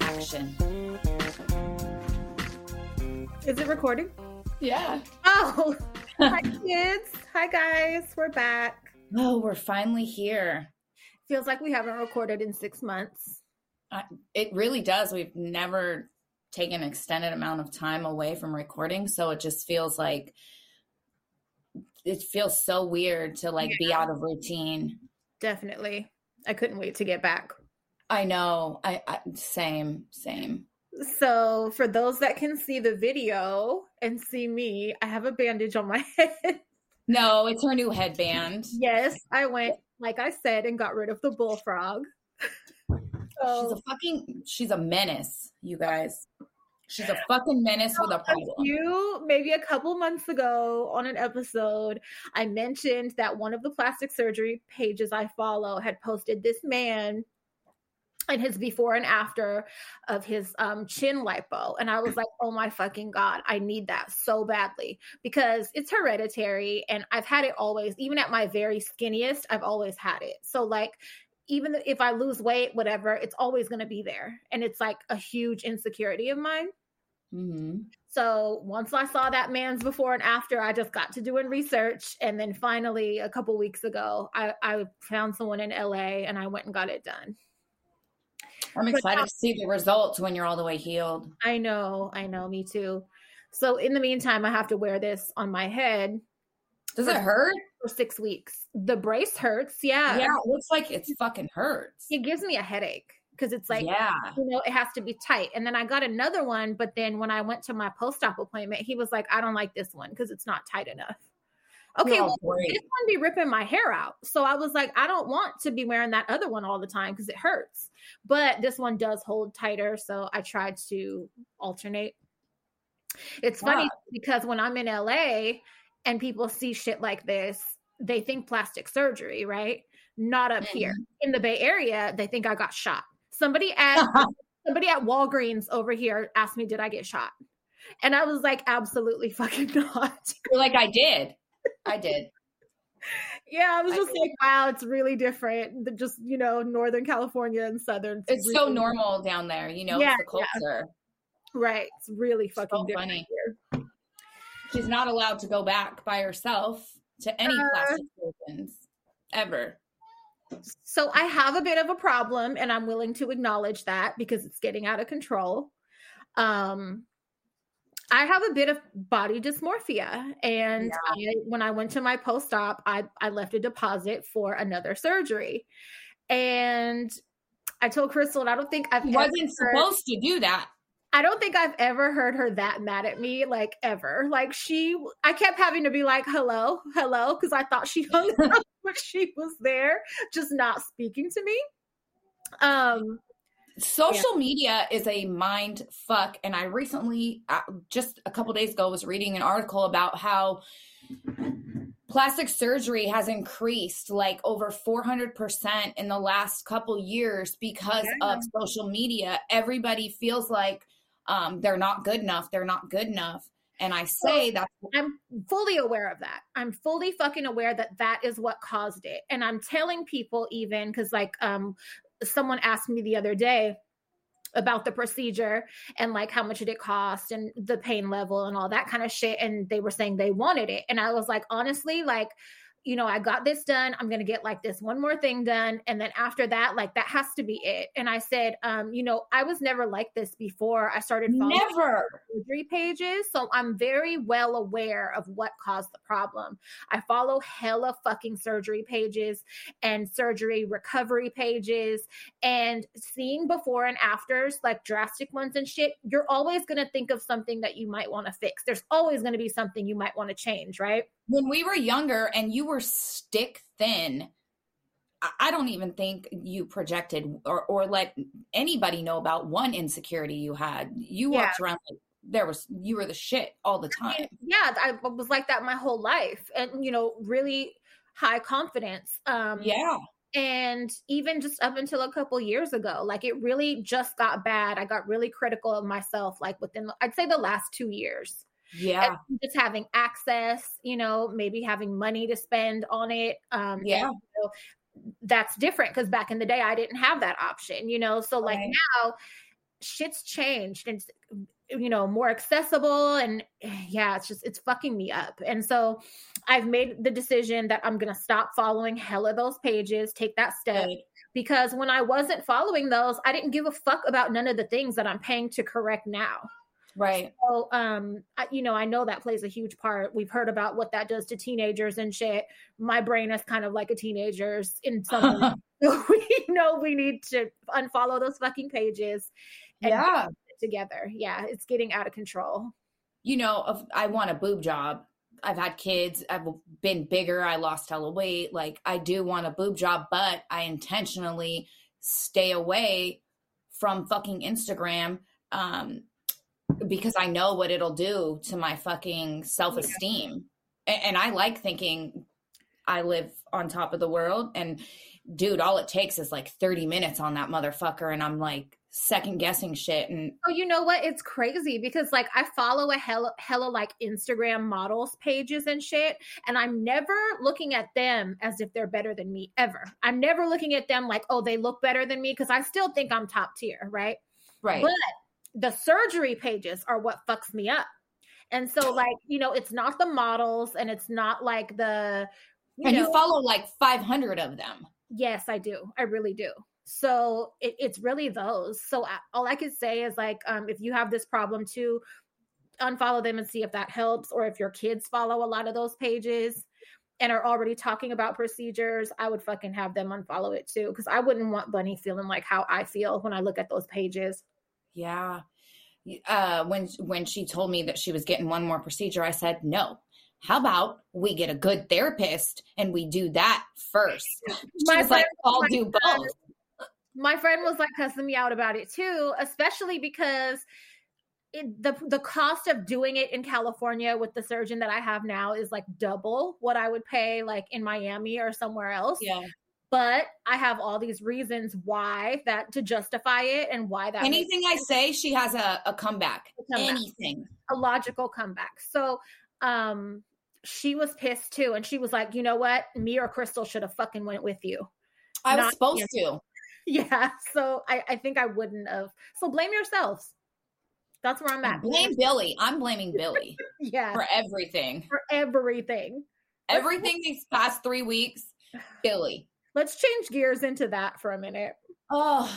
Action. Is it recording? Yeah. Oh, hi kids. Hi guys. We're back. Oh, we're finally here. Feels like we haven't recorded in six months. I, it really does. We've never taken an extended amount of time away from recording, so it just feels like it feels so weird to like be out of routine. Definitely. I couldn't wait to get back. I know. I, I same, same. So, for those that can see the video and see me, I have a bandage on my head. No, it's her new headband. yes, I went, like I said, and got rid of the bullfrog. She's a fucking she's a menace, you guys. She's a fucking menace with a problem. You maybe a couple months ago on an episode, I mentioned that one of the plastic surgery pages I follow had posted this man and his before and after of his um, chin lipo. And I was like, oh my fucking God, I need that so badly because it's hereditary and I've had it always, even at my very skinniest, I've always had it. So, like, even if I lose weight, whatever, it's always going to be there. And it's like a huge insecurity of mine. Mm-hmm. So once I saw that man's before and after, I just got to doing research. And then finally, a couple weeks ago, I, I found someone in LA and I went and got it done. I'm excited to see the results when you're all the way healed. I know, I know, me too. So in the meantime, I have to wear this on my head. Does it hurt? For six weeks. The brace hurts, yeah. Yeah, it looks like it's fucking hurts. It gives me a headache because it's like, yeah, you know, it has to be tight. And then I got another one, but then when I went to my post-op appointment, he was like, I don't like this one because it's not tight enough. Okay, Oh, well, great. this one be ripping my hair out. So I was like, I don't want to be wearing that other one all the time because it hurts. But this one does hold tighter. So I tried to alternate. It's funny because when I'm in LA and people see shit like this, they think plastic surgery, right? Not up here. Mm-hmm. In the Bay Area, they think I got shot. Somebody at somebody at Walgreens over here asked me, Did I get shot? And I was like, Absolutely fucking not. You're like I did. I did. Yeah, I was I just like, wow, it's really different just, you know, Northern California and Southern. It's so really- normal down there, you know, Yeah, it's the culture. Right. It's really fucking So funny. She's not allowed to go back by herself to any Uh, plastic surgeons ever. So I have a bit of a problem and I'm willing to acknowledge that because it's getting out of control. Um I have a bit of body dysmorphia and I, when I went to my post-op I I left a deposit for another surgery. And I told Crystal and I don't think I've wasn't heard- supposed to do that. I don't think I've ever heard her that mad at me, like ever. Like she, I kept having to be like, "Hello, hello," because I thought she hung up, but she was there, just not speaking to me. Um, Social media is a mind fuck. And I recently, uh, just a couple days ago, was reading an article about how plastic surgery has increased like over 400% in the last couple years because Yeah. of social media. Everybody feels like um, they're not good enough. They're not good enough. And I say that I'm fully aware of that. I'm fully fucking aware that that is what caused it, and I'm telling people even because like um, someone asked me the other day about the procedure and like how much did it cost and the pain level and all that kind of shit and they were saying they wanted it and i was like honestly like you know i got this done i'm gonna get like this one more thing done and then after that like that has to be it and i said um you know i was never like this before i started following never. surgery pages. So I'm very well aware of what caused the problem. I follow hella fucking surgery pages and surgery recovery pages and seeing before and afters, like drastic ones and shit. You're always going to think of something that you might want to fix. There's always going to be something you might want to change, right? When we were younger and you were stick thin I- i don't even think you projected or, or let anybody know about one insecurity you had you Yeah. walked around like there was you were the shit all the time Yeah, I was like that my whole life and, you know, really high confidence. Um, yeah and even just up until a couple years ago like it really just got bad i got really critical of myself like within i'd say the last two years Yeah. And just having access, you know, maybe having money to spend on it. Um, Yeah. and, you know, that's different because back in the day I didn't have that option, you know. So like Right. now shit's changed and you know more accessible and yeah it's just it's fucking me up and so i've made the decision that i'm gonna stop following hella those pages take that step Good. because when i wasn't following those i didn't give a fuck about none of the things that i'm paying to correct now Right. so um I, you know i know that plays a huge part we've heard about what that does to teenagers and shit my brain is kind of like a teenager's in some we know we need to unfollow those fucking pages and yeah. together yeah it's getting out of control You know, I want a boob job. I've had kids. I've been bigger. I lost hella weight. Like I do want a boob job, but I intentionally stay away from fucking Instagram um, because I know what it'll do to my fucking self esteem. And, and I like thinking I live on top of the world. And dude, all it takes is like 30 minutes on that motherfucker. And I'm like second guessing shit. And Oh, you know what? It's crazy because like I follow a hella hella like Instagram models pages and shit, and I'm never looking at them as if they're better than me ever. I'm never looking at them like, oh, they look better than me because I still think I'm top tier, right? right. But the surgery pages are what fucks me up. And so, like, you know, it's not the models and it's not like the, you and know, you follow like 500 of them. Yes, I do. I really do. So it, it's really those. So I, all I could say is like, um, if you have this problem too, unfollow them and see if that helps. Or if your kids follow a lot of those pages and are already talking about procedures, I would fucking have them unfollow it too. Cause I wouldn't want Bunny feeling like how I feel when I look at those pages. Yeah. Uh, when when she told me that she was getting one more procedure, I said no. How about we get a good therapist and we do that first? She My was like, "I'll do friend- both." my friend was like cussing me out about it too, especially because it, the the cost of doing it in California with the surgeon that I have now is like double what I would pay like in Miami or somewhere else. Yeah. But I have all these reasons why that to justify it and why that Anything I say, she has a, a comeback. a comeback, Anything. a logical comeback. So um she was pissed too, and she was like, you know what, me or Crystal should have fucking went with you. I was Not supposed to. Yeah, so I, I think I wouldn't have. So blame yourselves. That's where I'm at. Blame Billy. I'm blaming Billy yeah, for everything. for everything. Everything these past three weeks, Billy. Let's change gears into that for a minute. Oh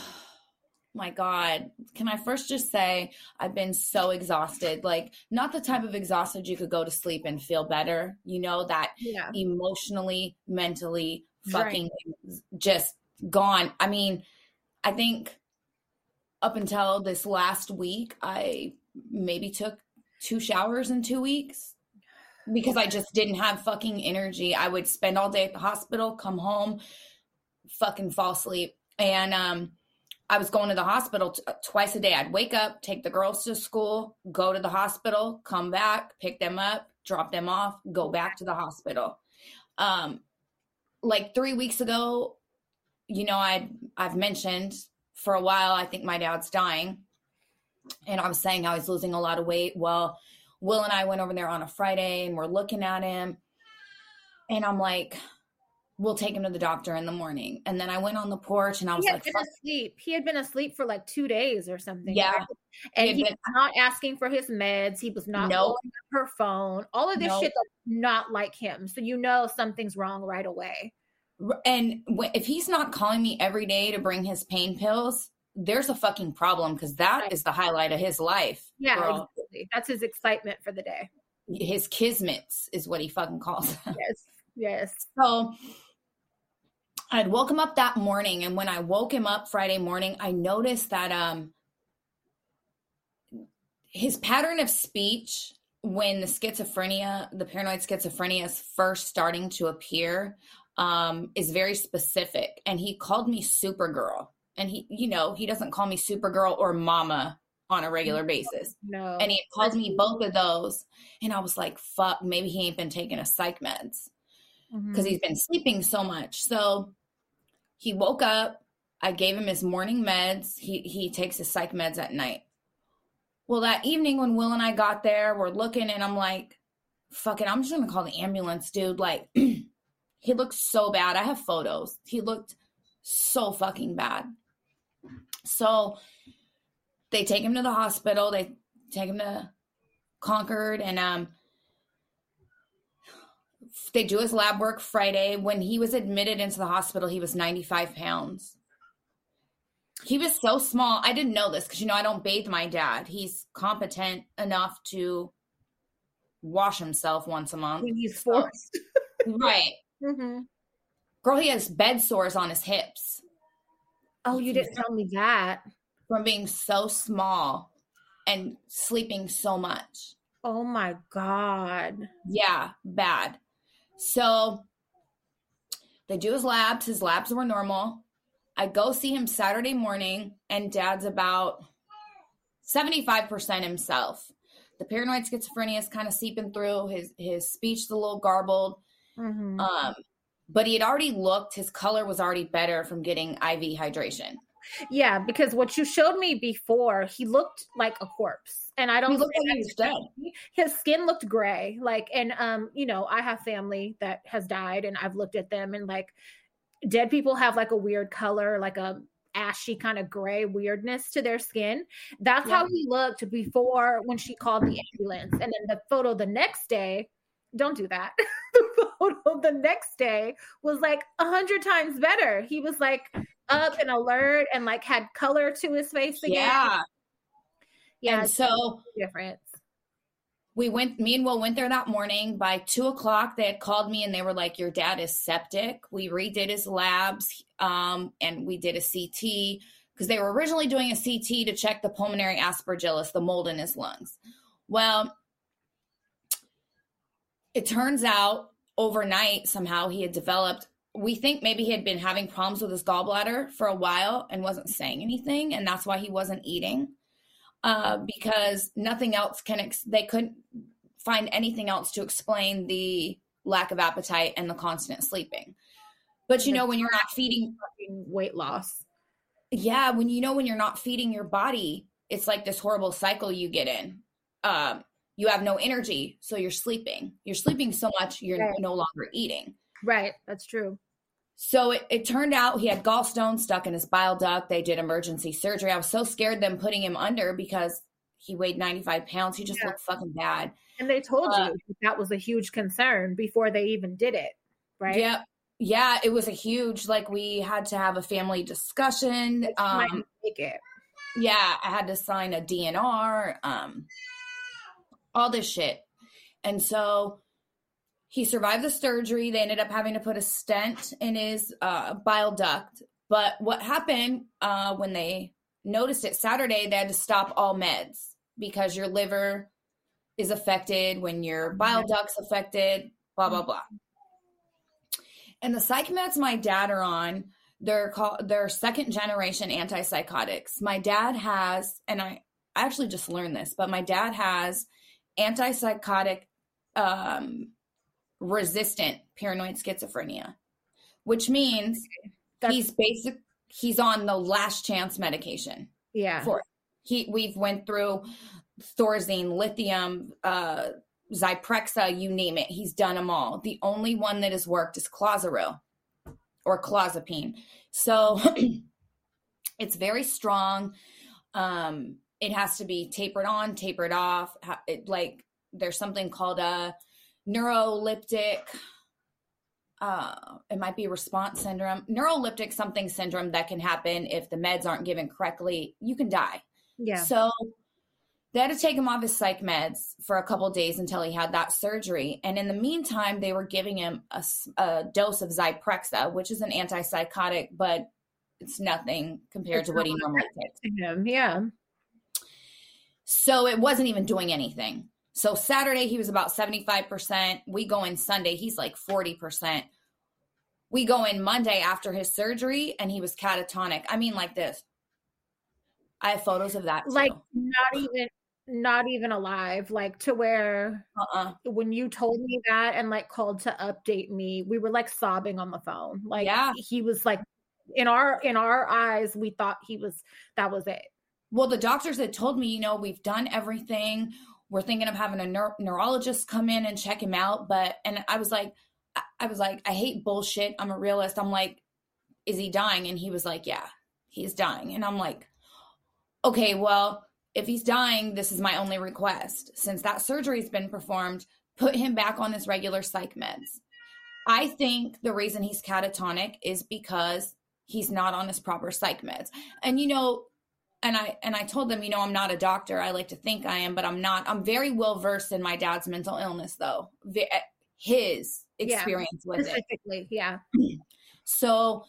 my God. Can I first just say I've been so exhausted? Like, not the type of exhausted you could go to sleep and feel better. You know, that Yeah, emotionally, mentally, fucking Drained. just gone. I mean, I think up until this last week, I maybe took two showers in two weeks because I just didn't have fucking energy. I would spend all day at the hospital, come home, fucking fall asleep. And um, I was going to the hospital t- uh, twice a day. I'd wake up, take the girls to school, go to the hospital, come back, pick them up, drop them off, go back to the hospital. Um, like three weeks ago, you know, I I've mentioned for a while. I think my dad's dying, and I was saying how he's losing a lot of weight. Well, Will and I went over there on a Friday, and we're looking at him, and I'm like, "We'll take him to the doctor in the morning." And then I went on the porch, and I was he like, been Fuck. asleep. He had been asleep for like two days or something. "Yeah." right? and had he been- was not asking for his meds. He was not Nope. her phone. All of this Nope. shit that's not like him. So you know something's wrong right away. And if he's not calling me every day to bring his pain pills, there's a fucking problem because that Right. is the highlight of his life. Yeah, girl. exactly. That's his excitement for the day. His kismets is what he fucking calls them. Yes, yes. So I'd woke him up that morning, and when I woke him up Friday morning, I noticed that um his pattern of speech when the schizophrenia, the paranoid schizophrenia is first starting to appear, um, is very specific. And he called me Supergirl. And he, you know, he doesn't call me Supergirl or Mama on a regular basis. No. And he called me both of those. And I was like, fuck, maybe he ain't been taking his psych meds because he's been sleeping so much. So he woke up. I gave him his morning meds. He he takes his psych meds at night. Well, that evening when Will and I got there, we're looking and I'm like, fuck it, I'm just gonna call the ambulance, dude. Like, he looked so bad. I have photos. He looked so fucking bad. So they take him to the hospital. They take him to Concord and um they do his lab work Friday. When he was admitted into the hospital, he was 95 pounds. He was so small. I didn't know this because, you know, I don't bathe my dad. He's competent enough to wash himself once a month. When he's forced. Right. Mm-hmm. Girl, he has bed sores on his hips. Oh, you didn't tell me that. From being so small and sleeping so much. Oh my God. Yeah, bad. So they do his labs. His labs were normal. I go see him Saturday morning, and dad's about 75% himself. The paranoid schizophrenia is kind of seeping through. His his speech is a little garbled. Mm-hmm. Um, but he had already looked, his color was already better from getting IV hydration. Yeah, because what you showed me before, he looked like a corpse. And I don't he looked like he was dead. His skin looked gray. Like, and um, you know, I have family that has died and I've looked at them and like dead people have like a weird color, like a ashy kind of gray weirdness to their skin. That's yeah. how he looked before when she called the ambulance. And then the photo the next day, don't do that. the photo the next day was like a hundred times better. He was like up and alert and like had color to his face again. Yeah. Yeah. And so difference. We went, me and Will went there that morning. By two o'clock, they had called me and they were like, Your dad is septic. We redid his labs um, and we did a CT because they were originally doing a CT to check the pulmonary aspergillus, the mold in his lungs. Well, it turns out overnight somehow he had developed we think maybe he had been having problems with his gallbladder for a while and wasn't saying anything and that's why he wasn't eating uh, because nothing else can ex- they couldn't find anything else to explain the lack of appetite and the constant sleeping. But you know when you're not feeding weight loss. Yeah when you know when you're not feeding your body it's like this horrible cycle you get in. Um, you have no energy so you're sleeping. You're sleeping so much you're right. no longer eating right that's true. So it, it, turned out he had gallstones stuck in his bile duct. They did emergency surgery. I was so scared them putting him under because he weighed 95 pounds. He just yeah. looked fucking bad. And they told uh, you that was a huge concern before they even did it right? Yeah yeah it was a huge like we had to have a family discussion um make it. yeah i had to sign a dnr um all this shit. And so he survived the surgery. They ended up having to put a stent in his uh, bile duct. But what happened uh, when they noticed it Saturday, they had to stop all meds because your liver is affected, when your bile duct's affected, blah, blah, blah. And the psych meds my dad are on, they're called they're second generation antipsychotics. My dad has, and I, I actually just learned this, but my dad has antipsychotic um, resistant paranoid schizophrenia, which means That's- he's basic. He's on the last chance medication. Yeah. For he, we've went through Thorazine, lithium, uh, Zyprexa, you name it. He's done them all. The only one that has worked is Clozaril or clozapine. So it's very strong. Um, it has to be tapered on, tapered off. It, like there's something called a neuroleptic. Uh, it might be response syndrome, neuroleptic something syndrome that can happen if the meds aren't given correctly. You can die. Yeah. So they had to take him off his psych meds for a couple days until he had that surgery. And in the meantime, they were giving him a, a dose of Zyprexa, which is an antipsychotic, but it's nothing compared it's to what he normally takes. Him, yeah. So it wasn't even doing anything. So Saturday he was about 75%. We go in Sunday, he's like 40%. We go in Monday after his surgery and he was catatonic. I mean like this. I have photos of that. Too. Like not even not even alive like to where uh-uh. when you told me that and like called to update me we were like sobbing on the phone like yeah he was like in our in our eyes we thought he was that was it well, the doctors had told me, you know, we've done everything. We're thinking of having a neur- neurologist come in and check him out. But, and I was like, I was like, I hate bullshit. I'm a realist. I'm like, is he dying? And he was like, yeah, he's dying. And I'm like, okay, well, if he's dying, this is my only request. Since that surgery's been performed, put him back on his regular psych meds. I think the reason he's catatonic is because he's not on his proper psych meds. And you know, and I and I told them, you know, I'm not a doctor. I like to think I am, but I'm not. I'm very well versed in my dad's mental illness though. Eh, his experience yeah, with specifically, it. yeah. So,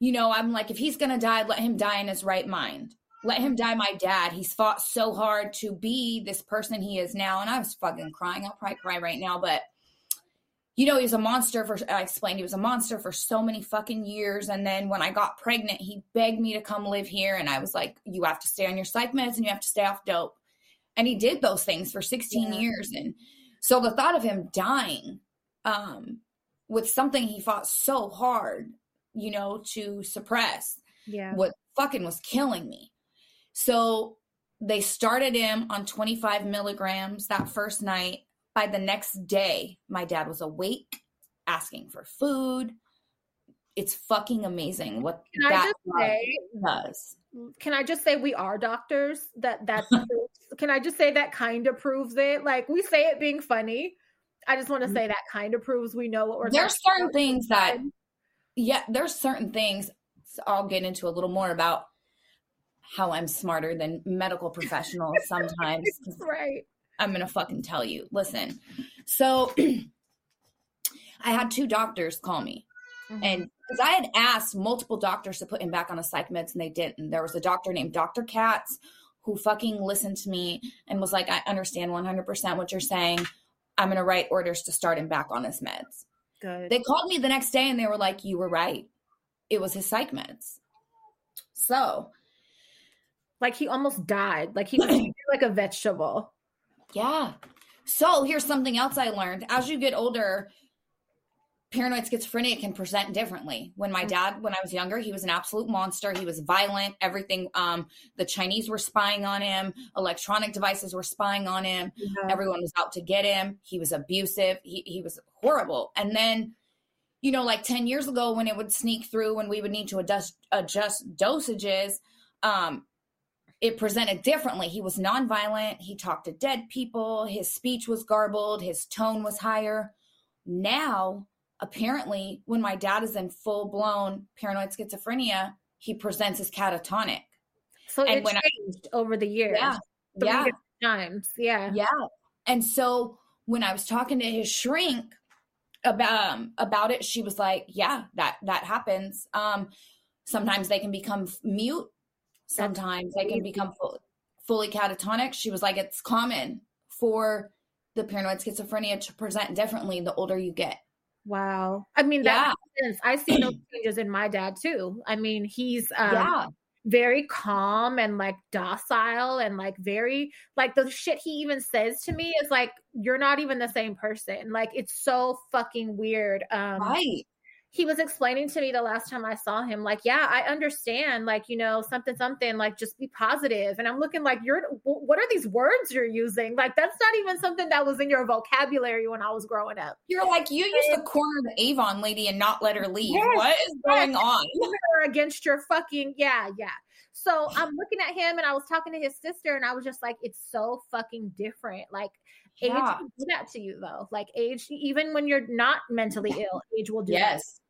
you know, I'm like if he's going to die, let him die in his right mind let him die my dad he's fought so hard to be this person he is now and i was fucking crying i'll probably cry right now but you know he was a monster for i explained he was a monster for so many fucking years. And then when i got pregnant he begged me to come live here. And i was like you have to stay on your psych meds and you have to stay off dope. And he did those things for 16 yeah. years. And so the thought of him dying um with something he fought so hard you know to suppress yeah. what fucking was killing me. So they started him on 25 milligrams that first night. By the next day, my dad was awake, asking for food. It's fucking amazing what can that say, does. Can I just say we are doctors? That that's can I just say that kind of proves it? Like we say it being funny. I just want to mm-hmm. say that kind of proves we know what we're. There's certain about. things that, yeah, there's certain things I'll get into a little more about how I'm smarter than medical professionals sometimes. right. I'm going to fucking tell you. Listen. So I had two doctors call me. Mm-hmm. And because I had asked multiple doctors to put him back on a psych meds and they didn't. There was a doctor named Dr. Katz who fucking listened to me and was like, I understand 100% what you're saying. I'm going to write orders to start him back on his meds. Good. They called me the next day and they were like, You were right. It was his psych meds. So like he almost died. Like he was like a vegetable. Yeah. So here's something else I learned. As you get older, paranoid schizophrenia can present differently. When my mm. dad, when I was younger, he was an absolute monster. He was violent. Everything, um, the Chinese were spying on him. Electronic devices were spying on him. Yeah. Everyone was out to get him. He was abusive. He, he was horrible. And then, you know, like 10 years ago when it would sneak through when we would need to adjust, adjust dosages, um, it presented differently. He was nonviolent. He talked to dead people. His speech was garbled. His tone was higher. Now, apparently, when my dad is in full blown paranoid schizophrenia, he presents as catatonic. So and it changed I, over the years. Yeah. Yeah. Times. Yeah. Yeah. And so when I was talking to his shrink about um, about it, she was like, "Yeah, that that happens. Um, sometimes they can become mute sometimes they can become full, fully catatonic. She was like, it's common for the paranoid schizophrenia to present differently the older you get. Wow. I mean, that yeah. I see no changes in my dad too. I mean, he's um, yeah. very calm and like docile and like very like the shit he even says to me is like, you're not even the same person. Like it's so fucking weird. Um right he was explaining to me the last time I saw him, like, yeah, I understand, like, you know, something, something, like, just be positive. And I'm looking like, you're, what are these words you're using? Like, that's not even something that was in your vocabulary when I was growing up. You're like, you used to corner the Avon lady and not let her leave. Yes, what is going on? Against your fucking, yeah, yeah. So I'm looking at him and I was talking to his sister and I was just like, it's so fucking different. Like, yeah. age will do that to you though. Like age, even when you're not mentally ill, age will do yes. That.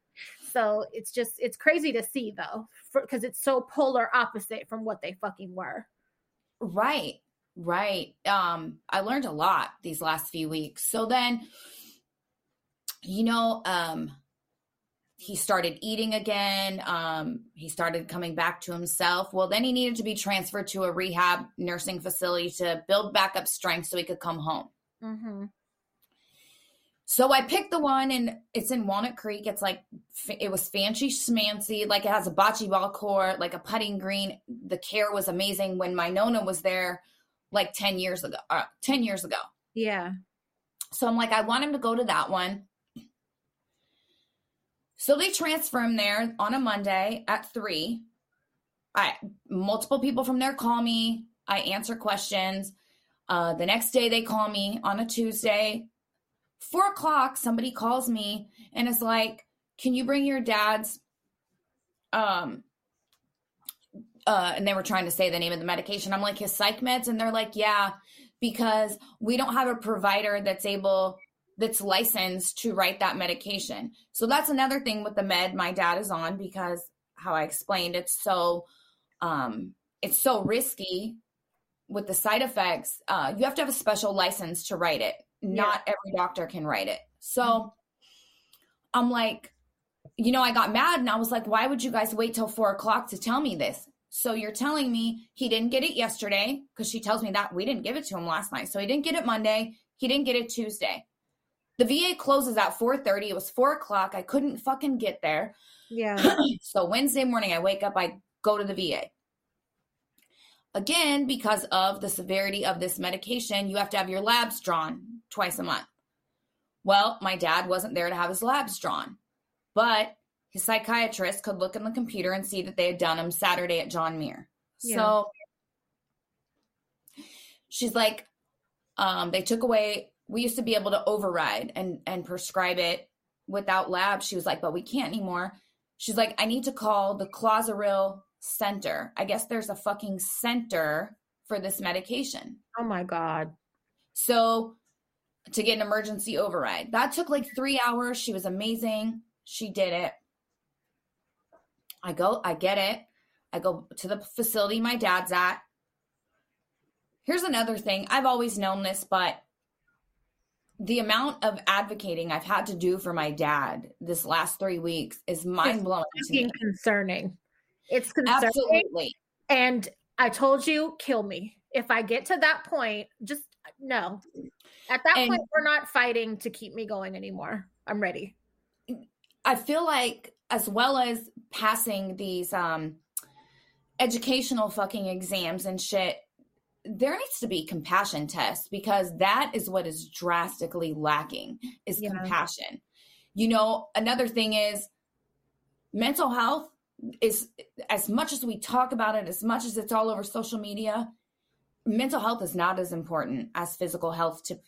So it's just it's crazy to see though, because it's so polar opposite from what they fucking were. Right. Right. Um, I learned a lot these last few weeks. So then, you know, um, he started eating again. Um, he started coming back to himself. Well, then he needed to be transferred to a rehab nursing facility to build back up strength so he could come home. Mm-hmm. So I picked the one and it's in Walnut Creek. It's like, it was fancy schmancy. Like it has a bocce ball court, like a putting green. The care was amazing when my Nona was there like 10 years ago, uh, 10 years ago. Yeah. So I'm like, I want him to go to that one. So they transfer him there on a Monday at three. I multiple people from there call me. I answer questions. Uh, the next day they call me on a Tuesday. Four o'clock, somebody calls me and is like, "Can you bring your dad's?" Um, uh, and they were trying to say the name of the medication. I'm like, his psych meds, and they're like, yeah, because we don't have a provider that's able that's licensed to write that medication. So that's another thing with the med my dad is on because how I explained it's so um it's so risky with the side effects. Uh you have to have a special license to write it. Not yeah. every doctor can write it. So mm-hmm. I'm like, you know, I got mad and I was like, why would you guys wait till four o'clock to tell me this? So you're telling me he didn't get it yesterday because she tells me that we didn't give it to him last night. So he didn't get it Monday. He didn't get it Tuesday. The VA closes at 4:30. It was four o'clock. I couldn't fucking get there. Yeah. so Wednesday morning, I wake up. I go to the VA. Again, because of the severity of this medication, you have to have your labs drawn twice a month. Well, my dad wasn't there to have his labs drawn, but his psychiatrist could look in the computer and see that they had done him Saturday at John Muir. Yeah. So she's like, um, they took away, we used to be able to override and, and prescribe it without labs. She was like, but we can't anymore. She's like, I need to call the Clozaril center. I guess there's a fucking center for this medication. Oh my God. So to get an emergency override, that took like three hours. She was amazing. She did it. I go, I get it. I go to the facility my dad's at. Here's another thing. I've always known this, but the amount of advocating I've had to do for my dad this last three weeks is mind blowing. It's concerning. It's concerning. Absolutely. And I told you, kill me. If I get to that point, just no. At that and point, we're not fighting to keep me going anymore. I'm ready. I feel like as well as passing these um educational fucking exams and shit there needs to be compassion tests because that is what is drastically lacking is yeah. compassion you know another thing is mental health is as much as we talk about it as much as it's all over social media mental health is not as important as physical health to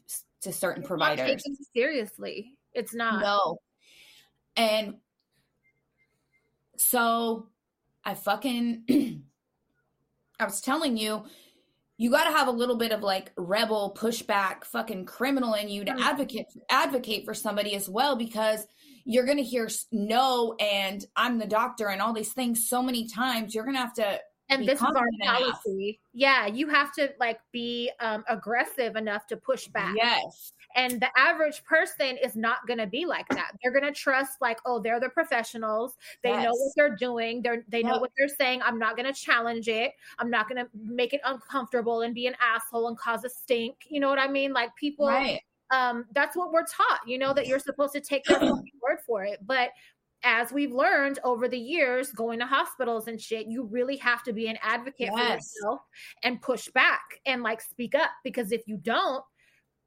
to certain it's providers. seriously. It's not. No. And so I fucking, I was telling you, you got to have a little bit of like rebel pushback fucking criminal in you to mm-hmm. advocate advocate for somebody as well because you're going to hear no and I'm the doctor and all these things so many times you're going to have to and this is our policy. Yeah, you have to like be um, aggressive enough to push back. Yes. And the average person is not going to be like that. They're going to trust like, oh, they're the professionals. They yes. know what they're doing. They're they know what they're saying. I'm not going to challenge it. I'm not going to make it uncomfortable and be an asshole and cause a stink. You know what I mean? Like people right. Um that's what we're taught, you know, that you're supposed to take their word for it. But as we've learned over the years going to hospitals and shit you really have to be an advocate yes. for yourself and push back and like speak up because if you don't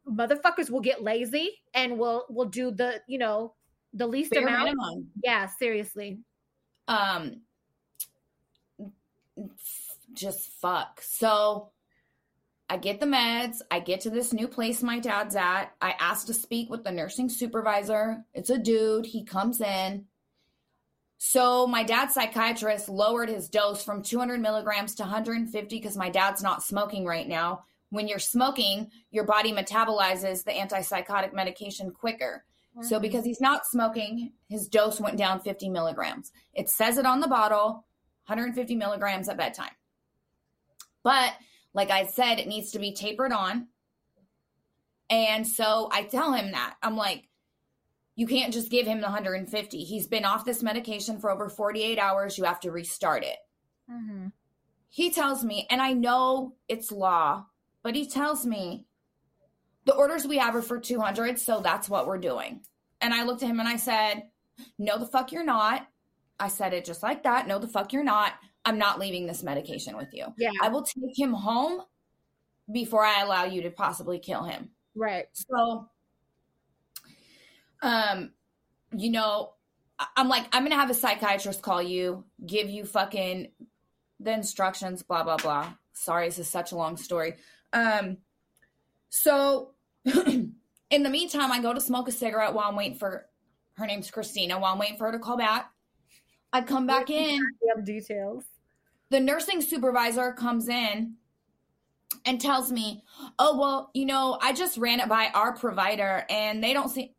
motherfuckers will get lazy and will will do the you know the least amount minimum. yeah seriously um just fuck so I get the meds. I get to this new place my dad's at. I ask to speak with the nursing supervisor. It's a dude. He comes in. So my dad's psychiatrist lowered his dose from 200 milligrams to 150 because my dad's not smoking right now. When you're smoking, your body metabolizes the antipsychotic medication quicker. Mm-hmm. So because he's not smoking, his dose went down 50 milligrams. It says it on the bottle, 150 milligrams at bedtime. But like I said, it needs to be tapered on. And so I tell him that. I'm like, you can't just give him the 150. He's been off this medication for over 48 hours. You have to restart it. Mm-hmm. He tells me, and I know it's law, but he tells me the orders we have are for 200, so that's what we're doing. And I looked at him and I said, No, the fuck you're not. I said it just like that. No, the fuck you're not. I'm not leaving this medication with you. Yeah. I will take him home before I allow you to possibly kill him. Right. So um, you know, I'm like, I'm gonna have a psychiatrist call you, give you fucking the instructions, blah, blah, blah. Sorry, this is such a long story. Um, so in the meantime, I go to smoke a cigarette while I'm waiting for her name's Christina, while I'm waiting for her to call back. I come back in. details. The nursing supervisor comes in and tells me, "Oh, well, you know, I just ran it by our provider and they don't see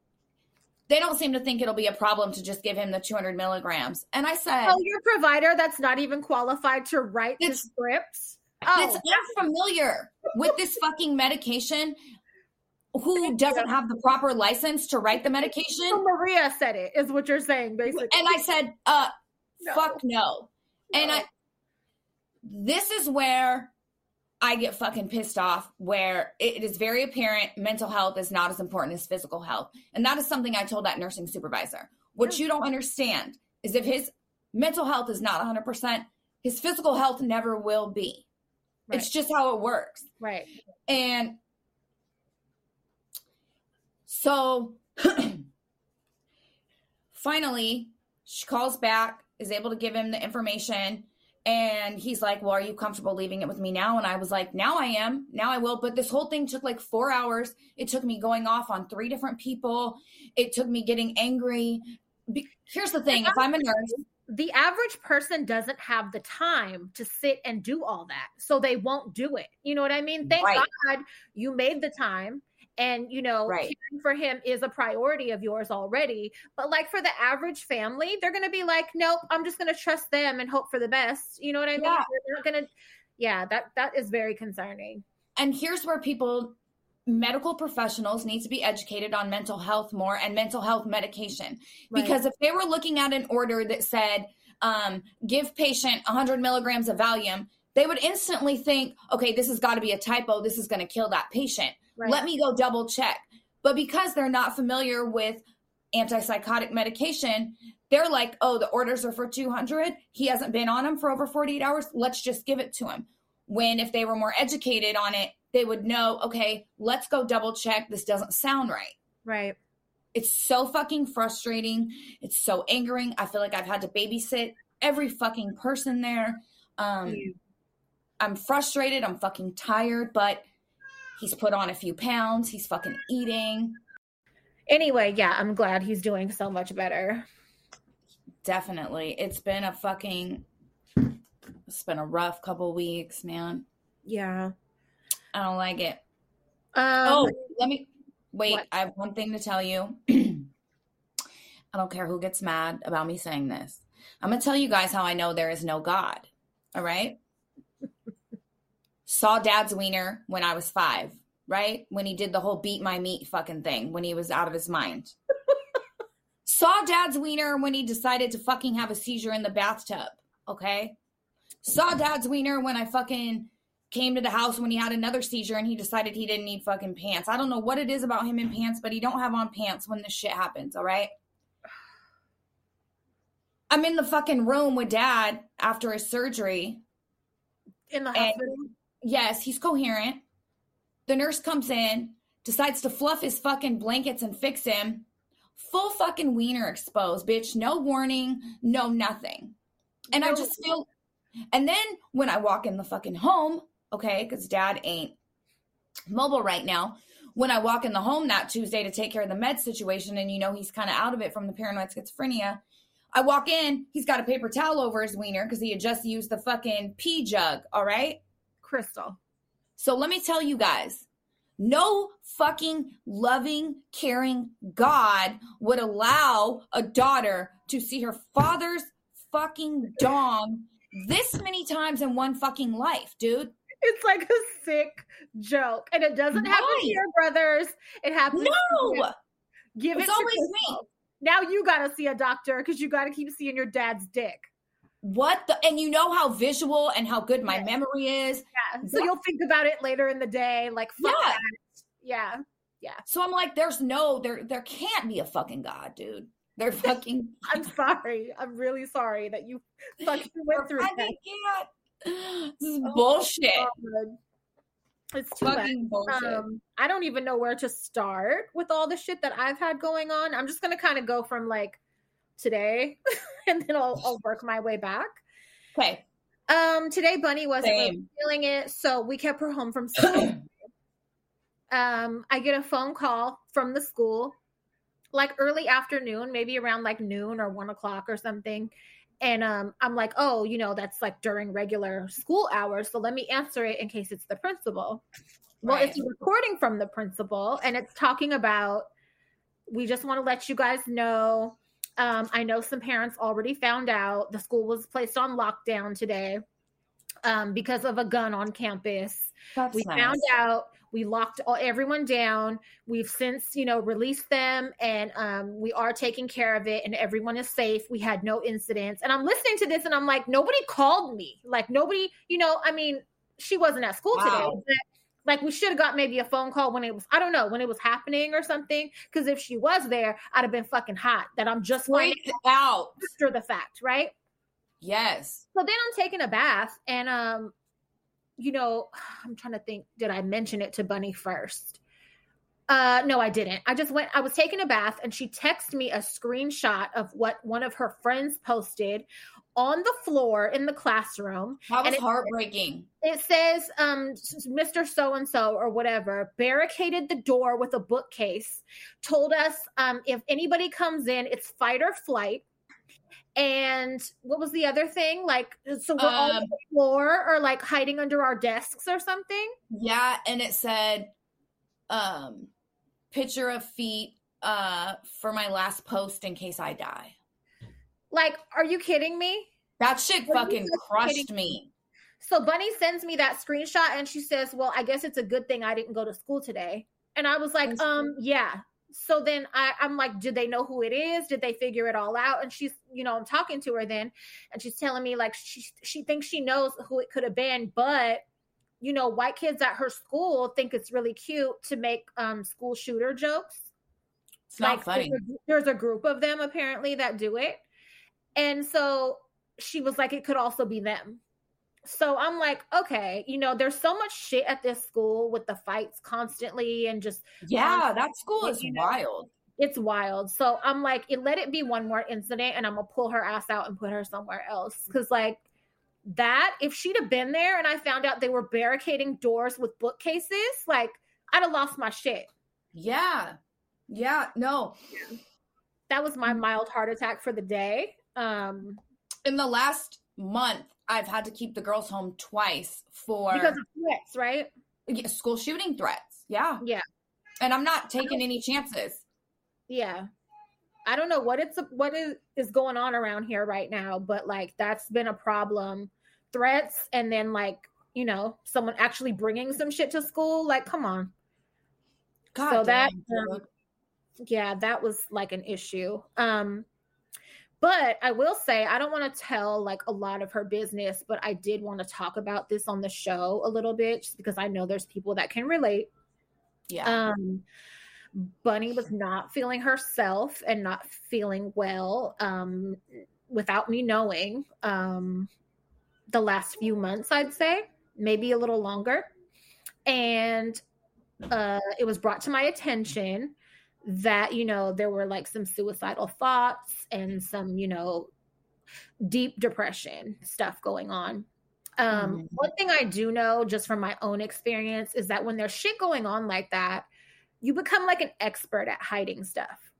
they don't seem to think it'll be a problem to just give him the 200 milligrams. And I said, Oh, your provider that's not even qualified to write the It's- scripts? that's Oh, unfamiliar with this fucking medication. Who doesn't have the proper license to write the medication? so Maria said it, is what you're saying, basically. And I said, uh, No. fuck no. And I, this is where I get fucking pissed off, where it is very apparent mental health is not as important as physical health. And that is something I told that nursing supervisor. What you don't understand is if his mental health is not 100%, his physical health never will be. Right. It's just how it works. right. And so finally, she calls back, is able to give him the information. And he's like, Well, are you comfortable leaving it with me now? And I was like, Now I am. Now I will. But this whole thing took like four hours. It took me going off on three different people. It took me getting angry. Be- Here's the thing if I'm a nurse, The average person doesn't have the time to sit and do all that. So they won't do it. You know what I mean? Thank Right. God you made the time. And you know, Right. caring for him is a priority of yours already. But like for the average family, they're gonna be like, Nope, I'm just gonna trust them and hope for the best. You know what I mean? Yeah. They're not gonna yeah, that that is very concerning. and here's where people medical professionals need to be educated on mental health more and mental health medication Right. because if they were looking at an order that said um, give patient 100 milligrams of valium they would instantly think okay this has got to be a typo this is going to kill that patient Right. let me go double check. But because they're not familiar with antipsychotic medication they're like oh the orders are for 200 he hasn't been on them for over 48 hours. Let's just give it to him when if they were more educated on it they would know okay let's go double check. This doesn't sound right. Right. it's so fucking frustrating. It's so angering. I feel like i've had to babysit every fucking person there. Um i'm frustrated. I'm fucking tired. But he's put on a few pounds. He's fucking eating. Anyway, yeah, I'm glad he's doing so much better. definitely. It's been a fucking it's been a rough couple weeks man. Yeah. i don't like it. Um oh let me wait what? i have one thing to tell you. I don't care who gets mad about me saying this. I'm gonna tell you guys how i know there is no god all right saw dad's wiener when i was five right when he did the whole beat my meat fucking thing when he was out of his mind saw dad's wiener when he decided to fucking have a seizure in the bathtub okay saw dad's wiener when i fucking came to the house when he had another seizure and he decided he didn't need fucking pants. I don't know what it is about him in pants, but he don't have on pants when this shit happens, all right? I'm in the fucking room with dad after his surgery. in the hospital. Yes, he's coherent. The nurse comes in, decides to fluff his fucking blankets and fix him. Full fucking wiener exposed, bitch. No warning, no nothing. And I just feel, and then when I walk in the fucking home, okay, because dad ain't mobile right now. When I walk in the home that Tuesday to take care of the med situation, and you know he's kind of out of it from the paranoid schizophrenia, I walk in, he's got a paper towel over his wiener because he had just used the fucking pee jug, all right? Crystal. So let me tell you guys no fucking loving, caring God would allow a daughter to see her father's fucking dong this many times in one fucking life, dude. It's like a sick joke. And it doesn't happen to your brothers. It happens to. No, Give it's it to always me. Now you gotta see a doctor because you gotta keep seeing your dad's dick. What the? And you know how visual and how good my Yeah. memory is. Yeah. So Yeah. you'll think about it later in the day, like fuck Yeah. that. Yeah. So I'm like, there's no, there, there can't be a fucking God, dude. They're fucking. I'm sorry. I'm really sorry that you fucking went through I that. can't. This is Oh, bullshit. God. It's too bad. Fucking bullshit. Um, I don't even know where to start with all the shit that I've had going on. I'm just gonna kind of go from like today, and then I'll, I'll work my way back. okay. Um, today Bunny wasn't really feeling it, so we kept her home from school. um, I get a phone call from the school, like early afternoon, maybe around like noon or one o'clock or something. And um, I'm like, oh, you know, that's like during regular school hours. So let me answer it in case it's the principal. Well, Right. it's a recording from the principal, and it's talking about we just want to let you guys know. Um, I know some parents already found out the school was placed on lockdown today um, because of a gun on campus. That's we nice. found out. We locked all, everyone down. We've since, you know, released them, and um, we are taking care of it, and everyone is safe. We had no incidents, and I'm listening to this, and I'm like, nobody called me. Like nobody, you know, I mean, she wasn't at school today. Wow. but, like we should have got maybe a phone call when it was, I don't know, when it was happening or something. Because if she was there, I'd have been fucking hot. That I'm just Freaked out. after the fact, right? Yes. So then I'm taking a bath and um you know, I'm trying to think did I mention it to Bunny first? Uh no, I didn't. I just went I was taking a bath and she texted me a screenshot of what one of her friends posted on the floor in the classroom. That was it- heartbreaking. It says um Mr. so and so or whatever barricaded the door with a bookcase. Told us um if anybody comes in it's fight or flight. And what was the other thing? Like, so we're all on Um, the floor or like hiding under our desks or something? Yeah, and it said um picture of feet uh for my last post in case I die. Like, are you kidding me? That shit Are fucking crushed me. So Bunny sends me that screenshot and she says, Well, I guess it's a good thing I didn't go to school today. And I was like, That's um, yeah. So then I, I'm like, did they know who it is? Did they figure it all out? And she's, you know, I'm talking to her then, and she's telling me like she she thinks she knows who it could have been, but you know, white kids at her school think it's really cute to make um school shooter jokes. It's not funny. There's a, there's a group of them apparently that do it. And so she was like, it could also be them. So I'm like, okay, you know, there's so much shit at this school with the fights constantly and just Yeah, that school is you know, wild. it's wild. So I'm like, it, let it be one more incident and I'm gonna pull her ass out and put her somewhere else. Cause like that, if she'd have been there and I found out they were barricading doors with bookcases, like I'd have lost my shit. Yeah. Yeah, no. That was Mm. my mild heart attack for the day. Um, In the last month, I've had to keep the girls home twice for because of threats, right? Yeah, school shooting threats. Yeah. Yeah. And I'm not taking any chances. Yeah. I don't know what it's what is, is going on around here right now, but like that's been a problem. Threats and then like, you know, someone actually bringing some shit to school. Like, come on. God So that, damn, um. Yeah, that was like an issue. Um but I will say I don't want to tell like a lot of her business, but I did want to talk about this on the show a little bit just because I know there's people that can relate. yeah. um bunny was not feeling herself and not feeling well um without me knowing um the last few months i'd say maybe a little longer and uh it was brought to my attention that you know there were like some suicidal thoughts and some you know deep depression stuff going on. Um Mhm. one thing i do know just from my own experience is that when there's shit going on like that you become like an expert at hiding stuff.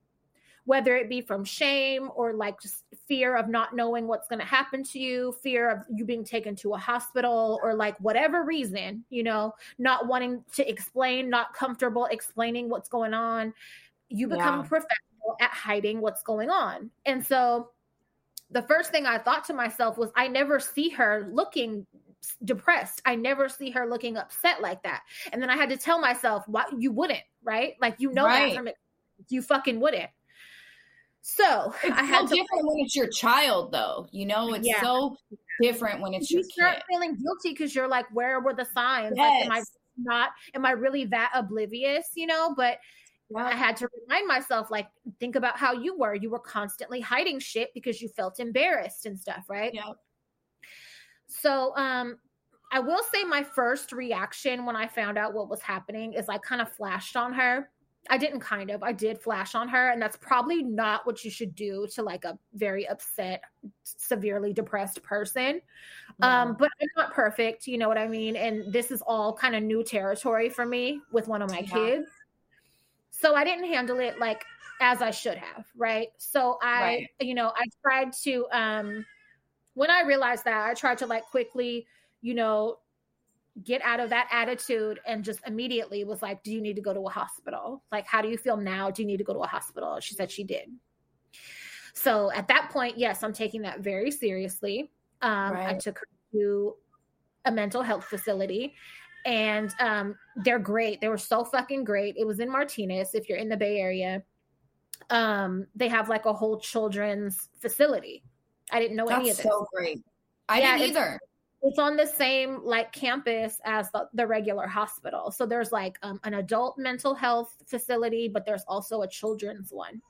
Whether it be from shame or like just fear of not knowing what's going to happen to you fear of you being taken to a hospital or like whatever reason you know not wanting to explain not comfortable explaining what's going on you become Yeah. professional at hiding what's going on and so the first thing i thought to myself was i never see her looking depressed i never see her looking upset like that and then i had to tell myself why you wouldn't right like you know Right. that from it you fucking wouldn't so It's i so had to different when it's your child, though. You know, it's Yeah. so different when it's you your start kid. feeling guilty because you're like where were the signs like am i not am i really that oblivious you know but I had to remind myself, like, think about how you were. You were constantly hiding shit because you felt embarrassed and stuff, right? Yeah. So, um, I will say my first reaction when I found out what was happening is I kind of flashed on her. I didn't kind of, I did flash on her. And that's probably not what you should do to like a very upset, severely depressed person. Yeah. Um, but I'm not perfect, you know what I mean? And this is all kind of new territory for me with one of my yeah. kids. So I didn't handle it like as I should have, right? So I, right. you know, I tried to um when I realized that, I tried to like quickly, you know, get out of that attitude and just immediately was like, Do you need to go to a hospital? Like, how do you feel now? Do you need to go to a hospital? She said she did. So at that point, yes, I'm taking that very seriously. Um, right. I took her to a mental health facility and um, they're great. They were so fucking great. It was in Martinez, if you're in the Bay Area. Um, they have like a whole children's facility. I didn't know That's any of this. So great. I yeah, didn't either it's on the same like campus as the, the regular hospital so there's like um, an adult mental health facility but there's also a children's one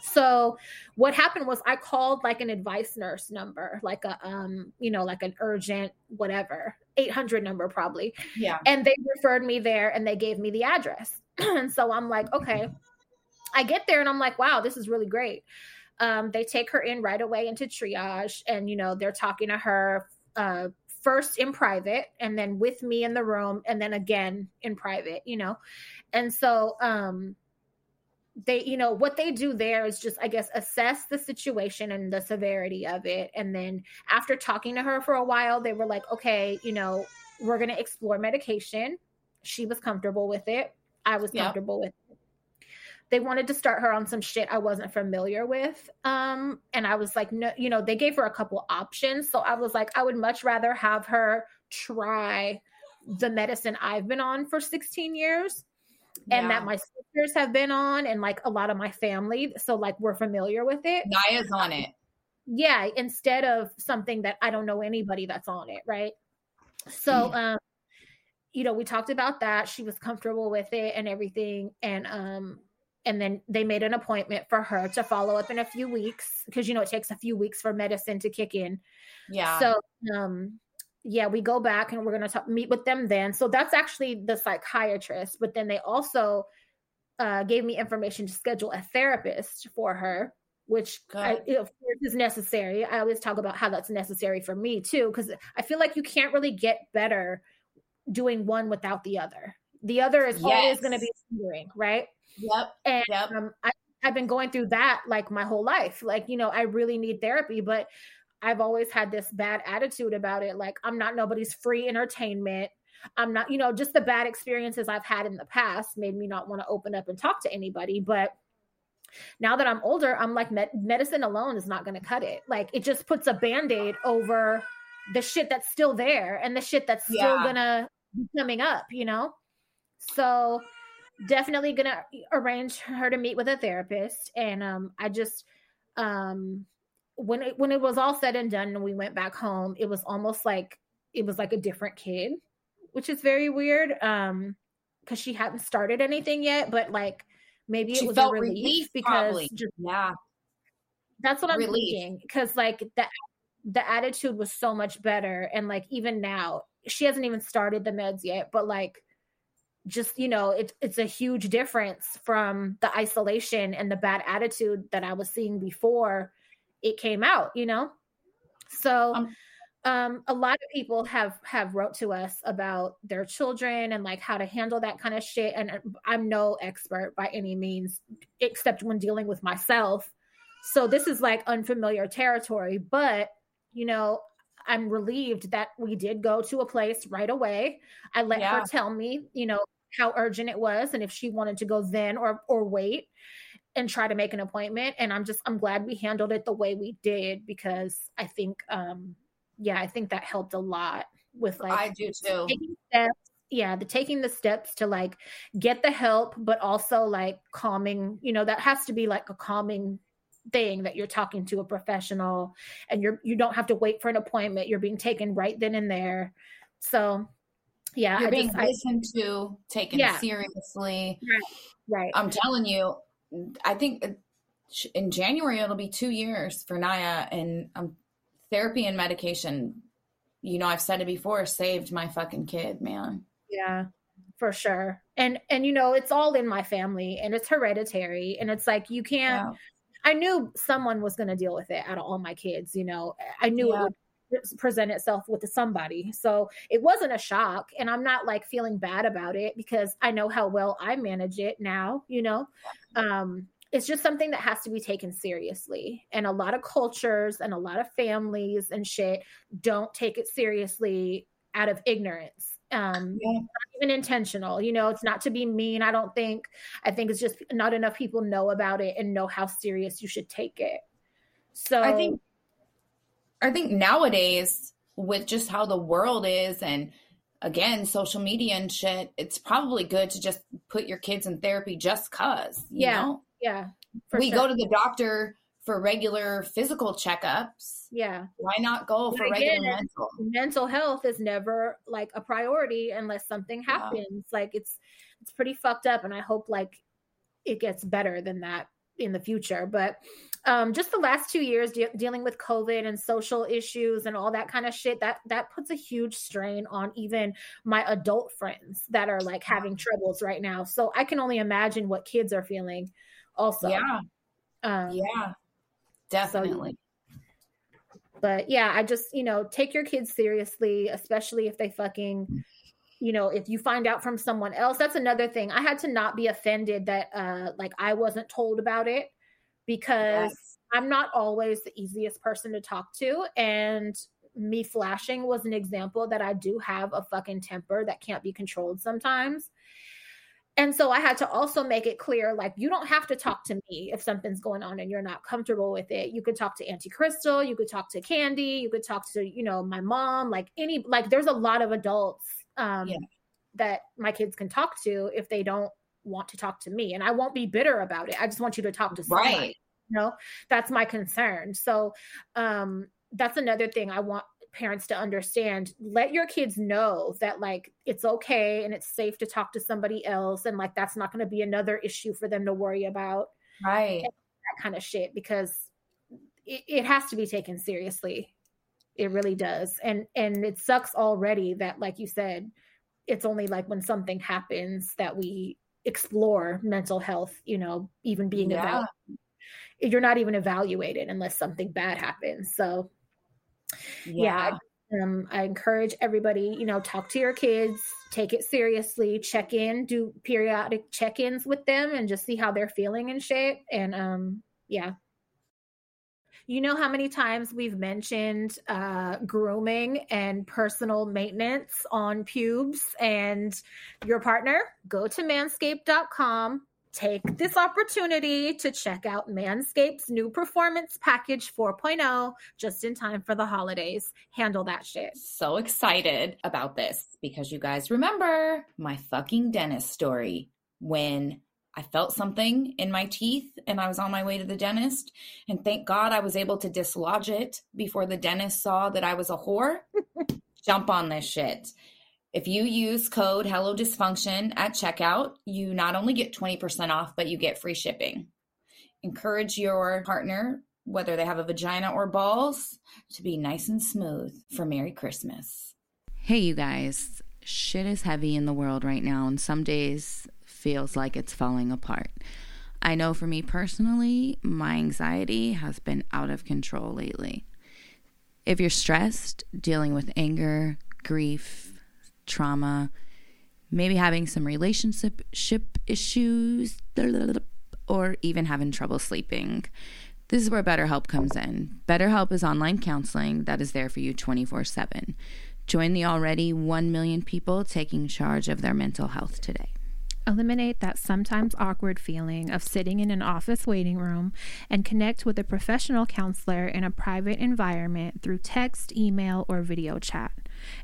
so what happened was i called like an advice nurse number like a um you know like an urgent whatever 800 number probably. Yeah. And they referred me there and they gave me the address. And so i'm like okay. I get there and i'm like wow this is really great. Um, they take her in right away into triage and you know they're talking to her uh, first in private and then with me in the room and then again in private you know? And so um they you know what they do there is just i guess assess the situation and the severity of it and then after talking to her for a while they were like okay you know we're going to explore medication she was comfortable with it i was comfortable yep. with it they wanted to start her on some shit I wasn't familiar with. Um, and I was like, no, you know, they gave her a couple options. So I was like, I would much rather have her try the medicine I've been on for 16 years yeah. and that my sisters have been on and like a lot of my family. So like we're familiar with it. Naya's on it. Yeah, instead of something that I don't know anybody that's on it, right? So um you know, we talked about that. She was comfortable with it and everything. And um, and then they made an appointment for her to follow up in a few weeks because you know it takes a few weeks for medicine to kick in yeah so um yeah we go back and we're going to meet with them then so that's actually the psychiatrist but then they also uh, gave me information to schedule a therapist for her which I, of course is necessary i always talk about how that's necessary for me too because i feel like you can't really get better doing one without the other the other is yes. always going to be hindering right Yep. And yep. Um, I, I've been going through that like my whole life. Like, you know, I really need therapy, but I've always had this bad attitude about it. Like, I'm not nobody's free entertainment. I'm not, you know, just the bad experiences I've had in the past made me not want to open up and talk to anybody. But now that I'm older, I'm like, med- medicine alone is not going to cut it. Like, it just puts a band aid over the shit that's still there and the shit that's still yeah. going to be coming up, you know? So, definitely gonna arrange her to meet with a therapist and um i just um when it when it was all said and done and we went back home it was almost like it was like a different kid which is very weird um because she hadn't started anything yet but like maybe it she was a relief, relief because just, yeah that's what i'm relief. thinking because like the the attitude was so much better and like even now she hasn't even started the meds yet but like just you know it's it's a huge difference from the isolation and the bad attitude that i was seeing before it came out you know so um, um, a lot of people have have wrote to us about their children and like how to handle that kind of shit and i'm no expert by any means except when dealing with myself so this is like unfamiliar territory but you know I'm relieved that we did go to a place right away. I let yeah. her tell me, you know, how urgent it was and if she wanted to go then or or wait and try to make an appointment and I'm just I'm glad we handled it the way we did because I think um yeah, I think that helped a lot with like I do too. Steps, yeah, the taking the steps to like get the help but also like calming, you know, that has to be like a calming thing that you're talking to a professional and you're you don't have to wait for an appointment you're being taken right then and there so yeah you're I being just, listened I, to taken yeah. seriously right, right i'm telling you i think in january it'll be two years for naya and um, therapy and medication you know i've said it before saved my fucking kid man yeah for sure. And and you know, it's all in my family and it's hereditary and it's like you can't. I knew someone was going to deal with it out of all my kids, you know. I knew yeah. it would present itself with somebody. So it wasn't a shock and I'm not like feeling bad about it because I know how well I manage it now, you know. Um it's just something that has to be taken seriously. And a lot of cultures and a lot of families and shit don't take it seriously out of ignorance um yeah. not even intentional you know it's not to be mean i don't think i think it's just not enough people know about it and know how serious you should take it so i think i think nowadays with just how the world is and again social media and shit it's probably good to just put your kids in therapy just cuz yeah know? yeah we sure. go to the doctor for regular physical checkups. Yeah. Why not go for again, regular mental? Mental health is never like a priority unless something happens. Yeah. Like it's it's pretty fucked up and I hope like it gets better than that in the future. But um, just the last two years de- dealing with COVID and social issues and all that kind of shit that that puts a huge strain on even my adult friends that are like having troubles right now. So I can only imagine what kids are feeling. Also, yeah, um, yeah. Definitely. So, but yeah, I just, you know, take your kids seriously, especially if they fucking, you know, if you find out from someone else. That's another thing. I had to not be offended that uh like I wasn't told about it because yes. I'm not always the easiest person to talk to and me flashing was an example that I do have a fucking temper that can't be controlled sometimes. And so I had to also make it clear like, you don't have to talk to me if something's going on and you're not comfortable with it. You could talk to Auntie Crystal, you could talk to Candy, you could talk to, you know, my mom, like any, like there's a lot of adults um, yeah. that my kids can talk to if they don't want to talk to me. And I won't be bitter about it. I just want you to talk to somebody. Right. You know, that's my concern. So um, that's another thing I want parents to understand let your kids know that like it's okay and it's safe to talk to somebody else and like that's not going to be another issue for them to worry about right that kind of shit because it, it has to be taken seriously it really does and and it sucks already that like you said it's only like when something happens that we explore mental health you know even being yeah. evaluated you're not even evaluated unless something bad happens so yeah, yeah um, I encourage everybody, you know, talk to your kids, take it seriously, check in, do periodic check ins with them, and just see how they're feeling and shit. And um, yeah. You know how many times we've mentioned uh, grooming and personal maintenance on pubes and your partner? Go to manscaped.com take this opportunity to check out Manscaped's new Performance Package 4.0 just in time for the holidays. Handle that shit. So excited about this because you guys remember my fucking dentist story when I felt something in my teeth and I was on my way to the dentist. And thank God I was able to dislodge it before the dentist saw that I was a whore. Jump on this shit. If you use code Hello Dysfunction at checkout, you not only get 20% off, but you get free shipping. Encourage your partner, whether they have a vagina or balls, to be nice and smooth for Merry Christmas. Hey, you guys. Shit is heavy in the world right now, and some days feels like it's falling apart. I know for me personally, my anxiety has been out of control lately. If you're stressed, dealing with anger, grief, trauma, maybe having some relationship issues, or even having trouble sleeping. This is where BetterHelp comes in. BetterHelp is online counseling that is there for you 24 7. Join the already 1 million people taking charge of their mental health today. Eliminate that sometimes awkward feeling of sitting in an office waiting room and connect with a professional counselor in a private environment through text, email, or video chat.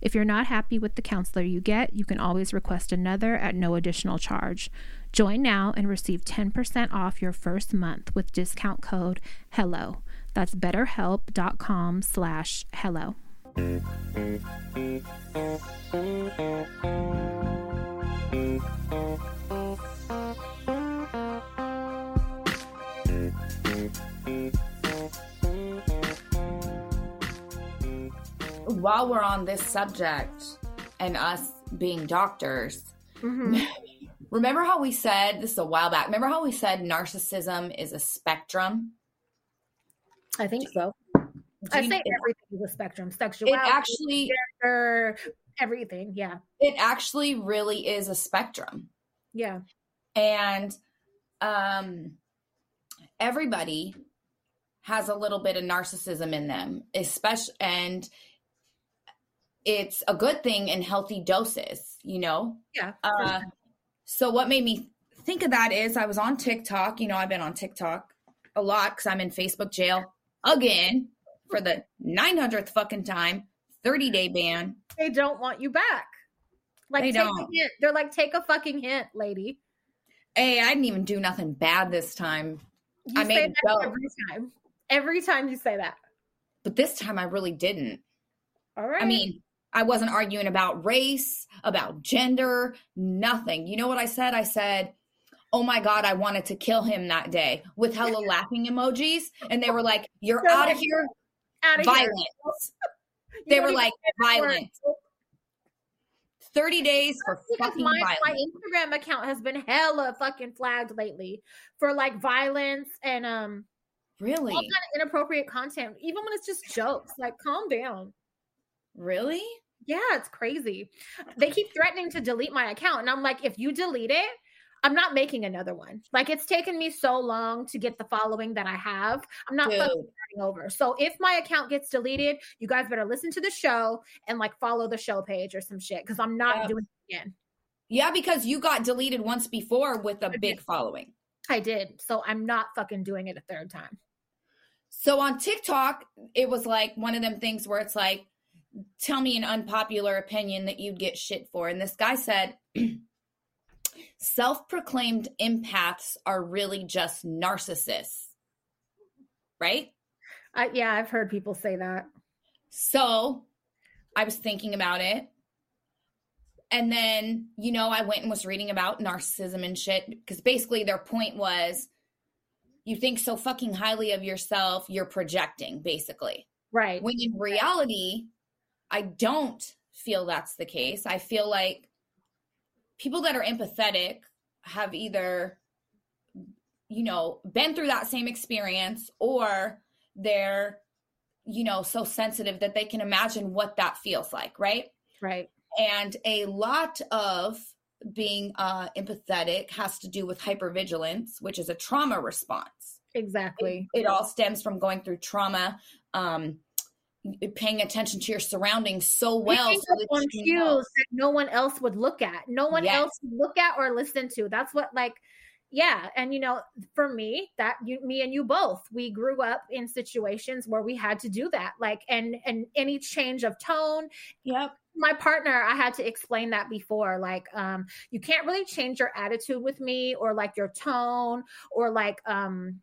If you're not happy with the counselor you get, you can always request another at no additional charge. Join now and receive 10% off your first month with discount code HELLO. That's betterhelp.com slash hello. While we're on this subject and us being doctors, Mhm. Remember how we said this is a while back? Remember how we said narcissism is a spectrum? I think so. I say it, everything is a spectrum. it Sexuality, actually gender, everything. Yeah. it actually really is a spectrum. Yeah. and um everybody has a little bit of narcissism in them especially and it's a good thing in healthy doses you know Yeah. uh so what made me think of that is i was on tiktok you know i've been on tiktok a lot because i'm in facebook jail again for the 900th fucking time 30 day ban they don't want you back. Like They take a don't. hint. They're like, take a fucking hint, lady. hey i didn't even do nothing bad this time You I made say a that every time. Every time you say that. but this time i really didn't All right. I mean, I wasn't arguing about race, about gender, nothing. You know what I said? I said, Oh my God, I wanted to kill him that day with hella laughing emojis. And they were like, You're They're out of here. out of Violence. You They were like. Violence. 30 days for fucking my, my. Instagram account has been hella fucking flagged lately for like violence and um Really? all kind of inappropriate content, even when it's just jokes. Like, calm down. Really? Yeah, it's crazy. They keep threatening to delete my account, and I'm like, if you delete it, I'm not making another one. Like, it's taken me so long to get the following that I have. I'm not fucking starting over. So if my account gets deleted, you guys better listen to the show and like follow the show page or some shit because I'm not Yeah. doing it again. Yeah, because you got deleted once before with a big following. I did. So I'm not fucking doing it a third time. So on TikTok, it was like one of them things where it's like, tell me an unpopular opinion that you'd get shit for. And this guy said, self proclaimed empaths are really just narcissists. Right? I, yeah, I've heard people say that. So I was thinking about it. And then, you know, I went and was reading about narcissism and shit because basically their point was you think so fucking highly of yourself, you're projecting, basically. Right. When in reality, I don't feel that's the case. I feel like people that are empathetic have either, you know, been through that same experience or they're, you know, so sensitive that they can imagine what that feels like, right? Right. And a lot of being uh, empathetic has to do with hypervigilance, which is a trauma response Exactly. it all stems from going through trauma um paying attention to your surroundings so well so that on you know. that no one else would look at. No one Yes. else would look at or listen to. That's what like yeah, and you know, for me, that you me and you both, we grew up in situations where we had to do that. Like and and any change of tone, yep my partner i had to explain that before like um you can't really change your attitude with me or like your tone or like um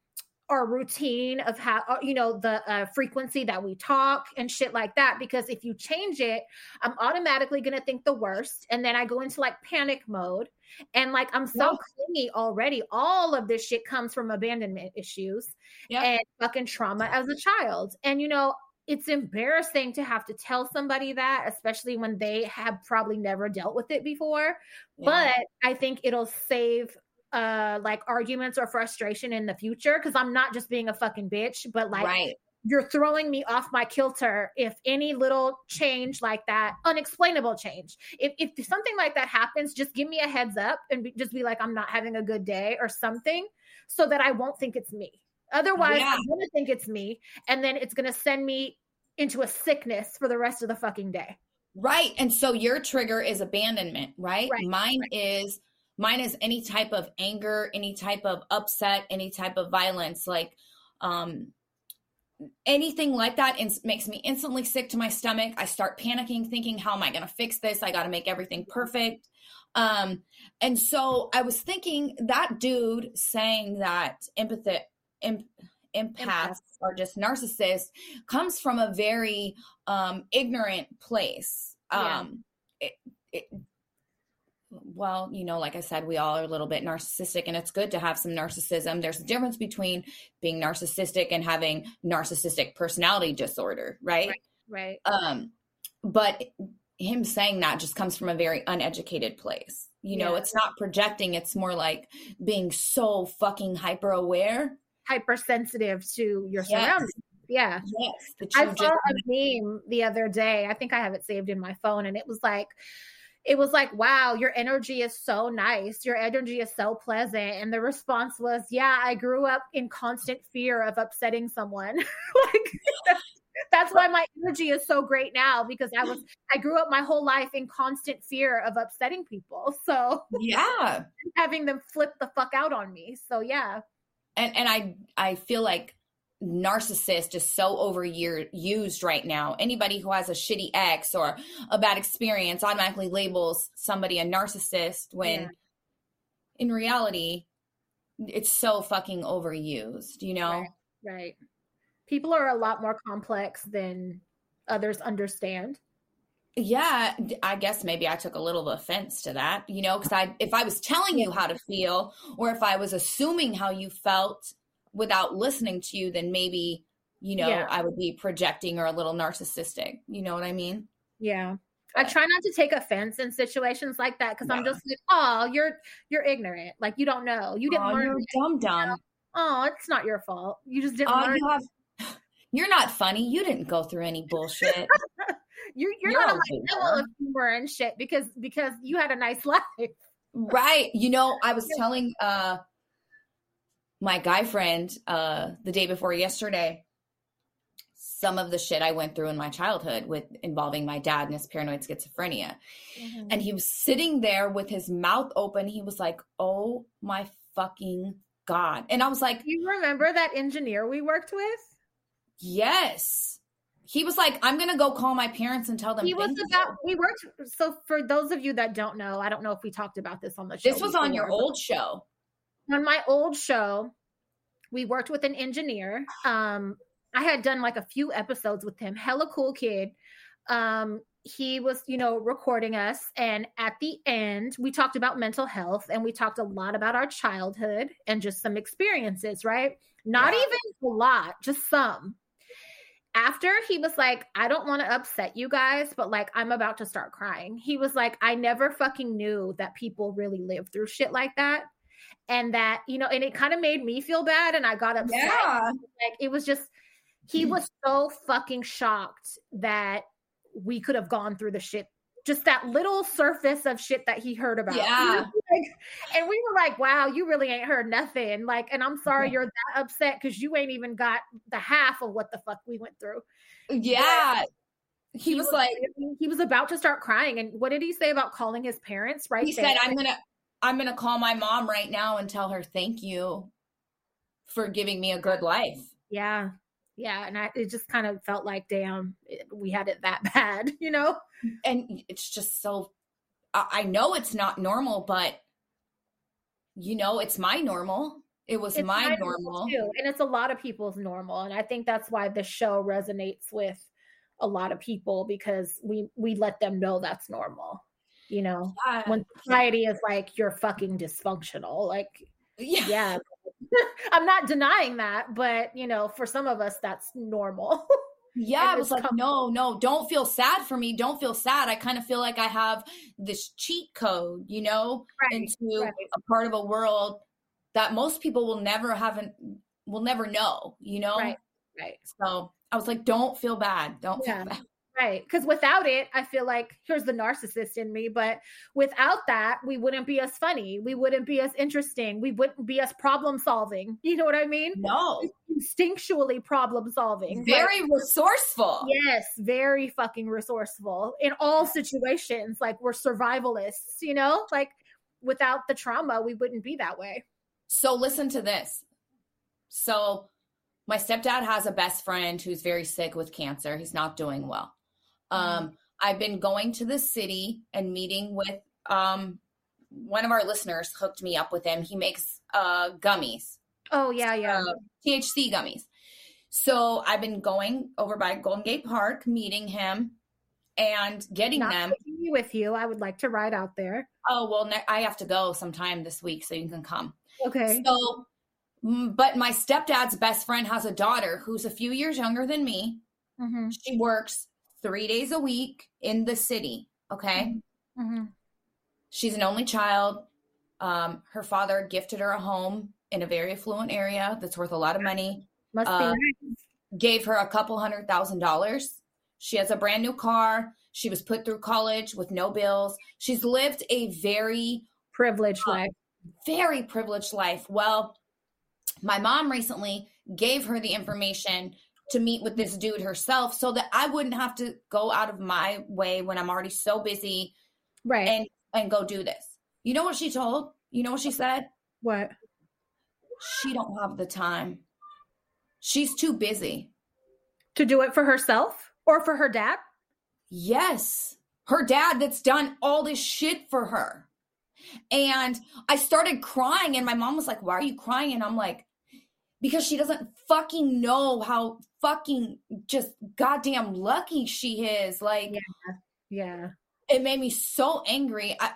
our routine of how uh, you know the uh, frequency that we talk and shit like that because if you change it i'm automatically going to think the worst and then i go into like panic mode and like i'm so Yep. clingy already all of this shit comes from abandonment issues Yep. and fucking trauma as a child and you know it's embarrassing to have to tell somebody that especially when they have probably never dealt with it before Yeah. but i think it'll save uh like arguments or frustration in the future because i'm not just being a fucking bitch but like right. you're throwing me off my kilter if any little change like that unexplainable change. If, if something like that happens just give me a heads up and be, just be like i'm not having a good day or something so that i won't think it's me. Otherwise Yeah. i'm gonna think it's me and then it's gonna send me into a sickness for the rest of the fucking day. Right and so your trigger is abandonment right, Right, mine is mine is any type of anger any type of upset any type of violence like um anything like that ins- makes me instantly sick to my stomach. I start panicking thinking how am i going to fix this? I got to make everything perfect. Um and so i was thinking that dude saying that empathy em- empaths are just narcissists comes from a very um ignorant place. Yeah. um it, it, well, you know, like I said, we all are a little bit narcissistic, and it's good to have some narcissism. There's a difference between being narcissistic and having narcissistic personality disorder, right? right Um, but him saying that just comes from a very uneducated place. You know, it's not projecting, it's more like being so fucking hyper aware. Hypersensitive to your Yes. surroundings. Yeah. Yes. I saw a meme the other day. I think I have it saved in my phone, and it was like, it was like, wow, your energy is so nice. Your energy is so pleasant. And the response was, yeah, I grew up in constant fear of upsetting someone. like that's, that's why my energy is so great now because I was I grew up my whole life in constant fear of upsetting people. So yeah. having them flip the fuck out on me. So yeah. and and I I feel like narcissist is so overused right now. Anybody who has a shitty ex or a bad experience automatically labels somebody a narcissist when Yeah. in reality it's so fucking overused, you know? Right. Right. People are a lot more complex than others understand. Yeah, I guess maybe I took a little offense to that, you know, because I if I was telling you how to feel or if I was assuming how you felt without listening to you, then maybe, you know, Yeah. I would be projecting or a little narcissistic. You know what I mean? Yeah. I try not to take offense in situations like that because I'm just like, oh, you're you're ignorant. Like you don't know. You didn't Aw, learn. you're dumb dumb. Oh, it's not your fault. You just didn't Oh, learn. you have you're not funny. You didn't go through any bullshit. You're you're, you're not a on my loser. level of humor and shit because because you had a nice life. right. You know, I was telling uh my guy friend uh the day before yesterday some of the shit I went through in my childhood with involving my dad and his paranoid schizophrenia. And he was sitting there with his mouth open. He was like, "Oh my fucking god." And I was like, you remember that engineer we worked with? "Yes." He was like, "I'm going to go call my parents and tell them He was thank you." about. We worked. So for those of you that don't know, I don't know if we talked about this on the show. This was on your old show. On my old show, we worked with an engineer. Um, I had done like a few episodes with him. Hella cool kid. Um, he was, you know, recording us, and at the end, we talked about mental health, and we talked a lot about our childhood and just some experiences. Right? Not Yeah. even a lot, just some. After he was like, I don't want to upset you guys, but like, I'm about to start crying. He was like, I never fucking knew that people really live through shit like that and that you know and it kind of made me feel bad and i got upset like it was just he mm. was so fucking shocked that we could have gone through the shit just that little surface of shit that he heard about Yeah. Like, and we were like wow you really ain't heard nothing like and i'm sorry Yeah. you're that upset because you ain't even got the half of what the fuck we went through Yeah. He, was, like, he was about to start crying and what did he say about calling his parents right he there? said, "I'm going to I'm going to call my mom right now and tell her thank you for giving me a good life." Yeah. Yeah. And I, it just kind of felt like, damn, we had it that bad, you know? And it's just so I know it's not normal, but you know, it's my normal. It was It's my my normal. Too. And it's a lot of people's normal. And I think that's why the show resonates with a lot of people because we we let them know that's normal. You know, Yeah. when society is like, you're fucking dysfunctional. Like, yeah. yeah. I'm not denying that, but you know, for some of us that's normal. Yeah, I was like, no, no, don't feel sad for me. Don't feel sad. I kind of feel like I have this cheat code, you know, into right. a part of a world that most people will never haven't will never know, you know? Right. Right. So I was like, don't feel bad. Don't Yeah. feel bad. Right. Because without it, I feel like here's the narcissist in me, but without that, we wouldn't be as funny. We wouldn't be as interesting. We wouldn't be as problem solving. You know what I mean? No. Instinctually problem solving. Very resourceful. yes, very fucking resourceful in all situations. Like we're survivalists, you know? Like without the trauma, we wouldn't be that way. So listen to this. So my stepdad has a best friend who's very sick with cancer. He's not doing well. Um, I've been going to the city and meeting with um, one of our listeners hooked me up with him. He makes uh, gummies, Oh, yeah, yeah. uh, THC gummies. So I've been going over by Golden Gate Park, meeting him and getting Not them. with you. I would like to ride out there. Oh, well, ne- I have to go sometime this week, so you can come. Okay. So, mm, but my stepdad's best friend has a daughter who's a few years younger than me. hmm She works three days a week in the city. Okay. hmm She's an only child. Um, her father gifted her a home in a very affluent area that's worth a lot of money. Must Uh, be nice. Gave her a couple hundred thousand dollars. She has a brand new car. She was put through college with no bills. She's lived a very privileged life. very privileged life. Well, my mom recently gave her the information to meet with this dude herself so that I wouldn't have to go out of my way when I'm already so busy Right. and and go do this. You know what she told? You know what she said? what? She don't have the time. She's too busy. To do it for herself or for her dad? Yes. Her dad that's done all this shit for her. And I started crying, and my mom was like, Why are you crying? And I'm like, Because she doesn't fucking know how fucking just goddamn lucky she is. Like, Yeah. it made me so angry. I,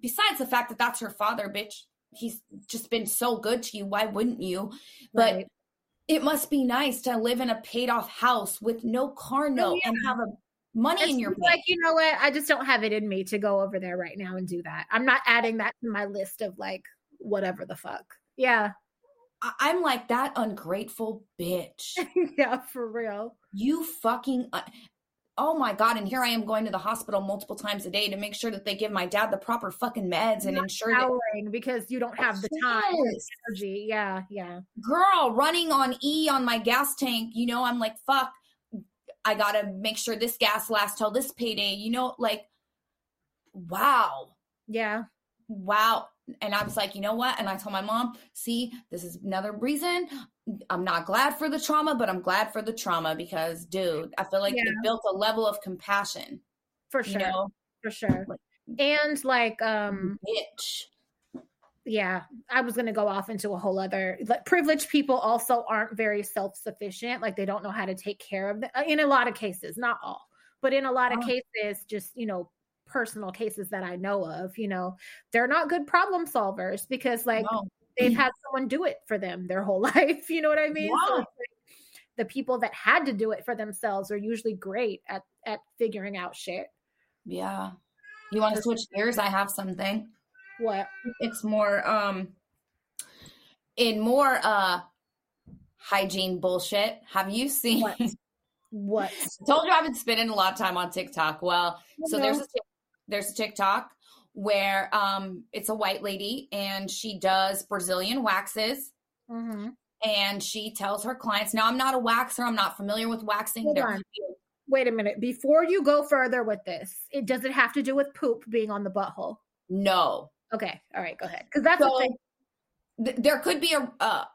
besides the fact that that's her father, bitch, he's just been so good to you. Why wouldn't you? But Right. it must be nice to live in a paid off house with no car oh, note yeah. and have a money It's in your like, you know what? I just don't have it in me to go over there right now and do that. I'm not adding that to my list of like whatever the fuck. Yeah. I- I'm like that ungrateful bitch. yeah, for real. You fucking. uh, Oh my god! And here I am going to the hospital multiple times a day to make sure that they give my dad the proper fucking meds and ensure that because you don't have the time Yes. energy. Yeah, yeah. girl running on E on my gas tank. You know, I'm like, fuck. I gotta make sure this gas lasts till this payday. You know, like, wow. Yeah. wow. And I was like, you know what? And I told my mom, see, this is another reason I'm not glad for the trauma, but I'm glad for the trauma because, dude, I feel like Yeah. it built a level of compassion, For you sure. know, For sure. Like- And like um bitch. yeah i was going to go off into a whole other like privileged people also aren't very self-sufficient like they don't know how to take care of them in a lot of cases not all but in a lot of Oh. cases just you know personal cases that i know of you know they're not good problem solvers because like No. they've had someone do it for them their whole life you know what i mean So like the people that had to do it for themselves are usually great at at figuring out shit Yeah. You want to switch gears? I have something. what It's more, um, in more, uh, hygiene bullshit. Have you seen? What? what told you I've been spending a lot of time on TikTok. Well, so there's a there's a TikTok where um it's a white lady and she does Brazilian waxes Mhm. and she tells her clients. Now I'm not a waxer. I'm not familiar with waxing. Hold There on. could be- wait a minute before you go further with this it does it have to do with poop being on the butthole no. okay all right go ahead because that's So th- there could be a a,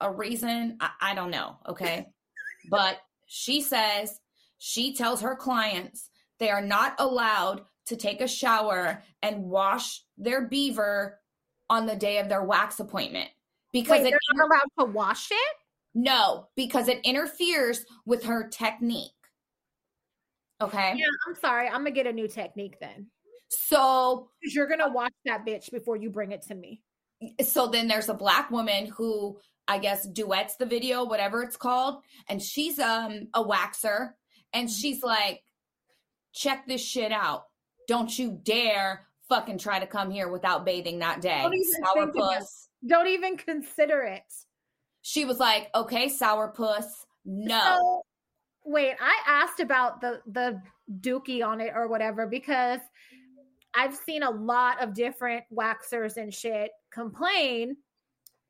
a reason. I, I don't know. Okay, but she says she tells her clients they are not allowed to take a shower and wash their beaver on the day of their wax appointment. Because Wait, it they're not allowed to wash it? No because it interferes with her technique. Okay, yeah i'm sorry. I'm gonna get a new technique then. So you're gonna wash that bitch before you bring it to me. so then there's a black woman who I guess duets the video, whatever it's called, and she's um a waxer, and she's like, check this shit out. Don't you dare fucking try to come here without bathing that day. Don't even Sourpuss. don't even consider it She was like, okay, sourpuss. No. So, wait, I asked about the the dookie on it or whatever because I've seen a lot of different waxers and shit complain.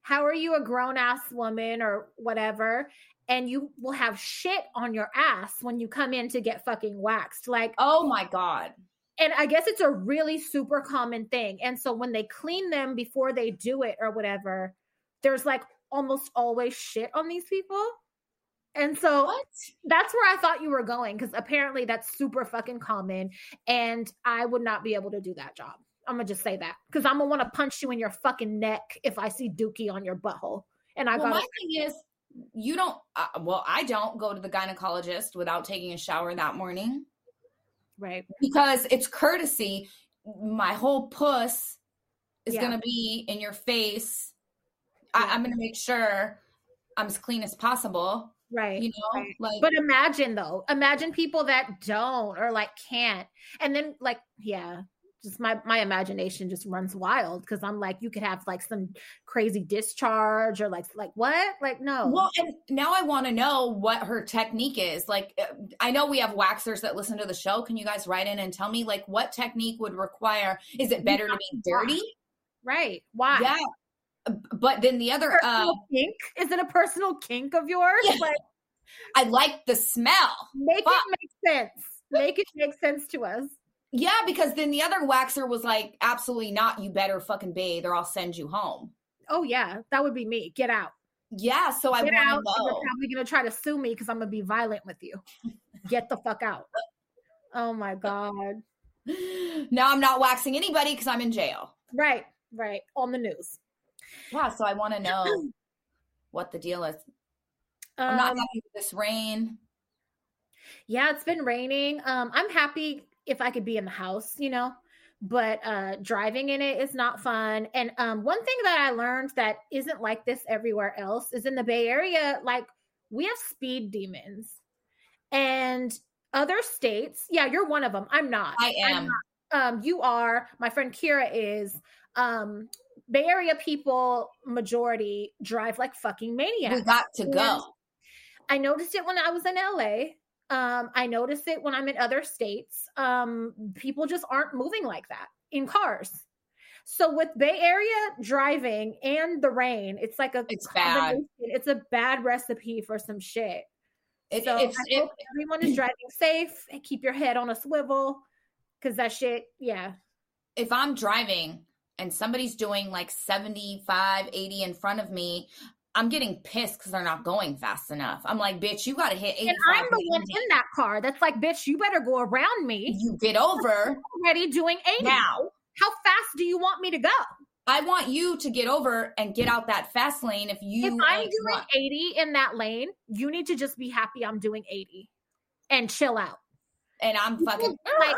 How are you a grown ass woman or whatever? And you will have shit on your ass when you come in to get fucking waxed. Like, Oh my God. And I guess it's a really super common thing. And so when they clean them before they do it or whatever, there's like almost always shit on these people. And so What? that's where I thought you were going because apparently that's super fucking common. And I would not be able to do that job. I'm gonna just say that because I'm gonna want to punch you in your fucking neck if I see Dookie on your butthole. And I well, got my thing is, you don't, uh, well, I don't go to the gynecologist without taking a shower that morning. Right. because it's courtesy. My whole puss is Yeah. gonna be in your face. Yeah. I, I'm gonna make sure I'm as clean as possible. Right. You know, right. like But imagine though, imagine people that don't or like can't. And then like, yeah. Just my my imagination just runs wild because I'm like, you could have like some crazy discharge or like like what? Like no. Well, and now I want to know what her technique is. Like, uh, I know we have waxers that listen to the show. Can you guys write in and tell me like what technique would require? Is it better to be dirty? Right. Why? Yeah. But then the other uh, kink? Is it a personal kink of yours? Yeah. Like I like the smell. make Fuck. it make sense. Make it make sense to us. Yeah, because then the other waxer was like, absolutely not. You better fucking bathe or I'll send you home. Oh yeah, that would be me. Get out. Yeah, so I Get want out. to You're probably gonna try to sue me because I'm gonna be violent with you. Get the fuck out. Oh my god. Now I'm not waxing anybody because I'm in jail. Right, right. On the news. Yeah, so I want to know what the deal is. I'm not Um, happy with this rain. yeah, it's been raining. Um, I'm happy if I could be in the house, you know, but uh driving in it is not fun. And um one thing that I learned that isn't like this everywhere else is in the Bay Area, like we have speed demons. And other states, yeah, you're one of them. I'm not. I am. um you are my friend kira is um bay area people majority drive like fucking maniacs We got to go. And- i noticed it when i was in la um i notice it when i'm in other states um people just aren't moving like that in cars. So with bay area driving and the rain it's like a It's bad. it's a bad recipe for some shit. It, so it's, I it, everyone is driving safe and keep your head on a swivel because that shit yeah. If I'm driving and somebody's doing like 75, 80 in front of me, I'm getting pissed because they're not going fast enough. I'm like, bitch, you got to hit 85. And I'm the one in that car that's like, bitch, you better go around me. You get over Already doing 80. now. How fast do you want me to go? I want you to get over and get out that fast lane if you. if I'm doing run. 80 in that lane, you need to just be happy I'm doing 80 and chill out. and I'm fucking. like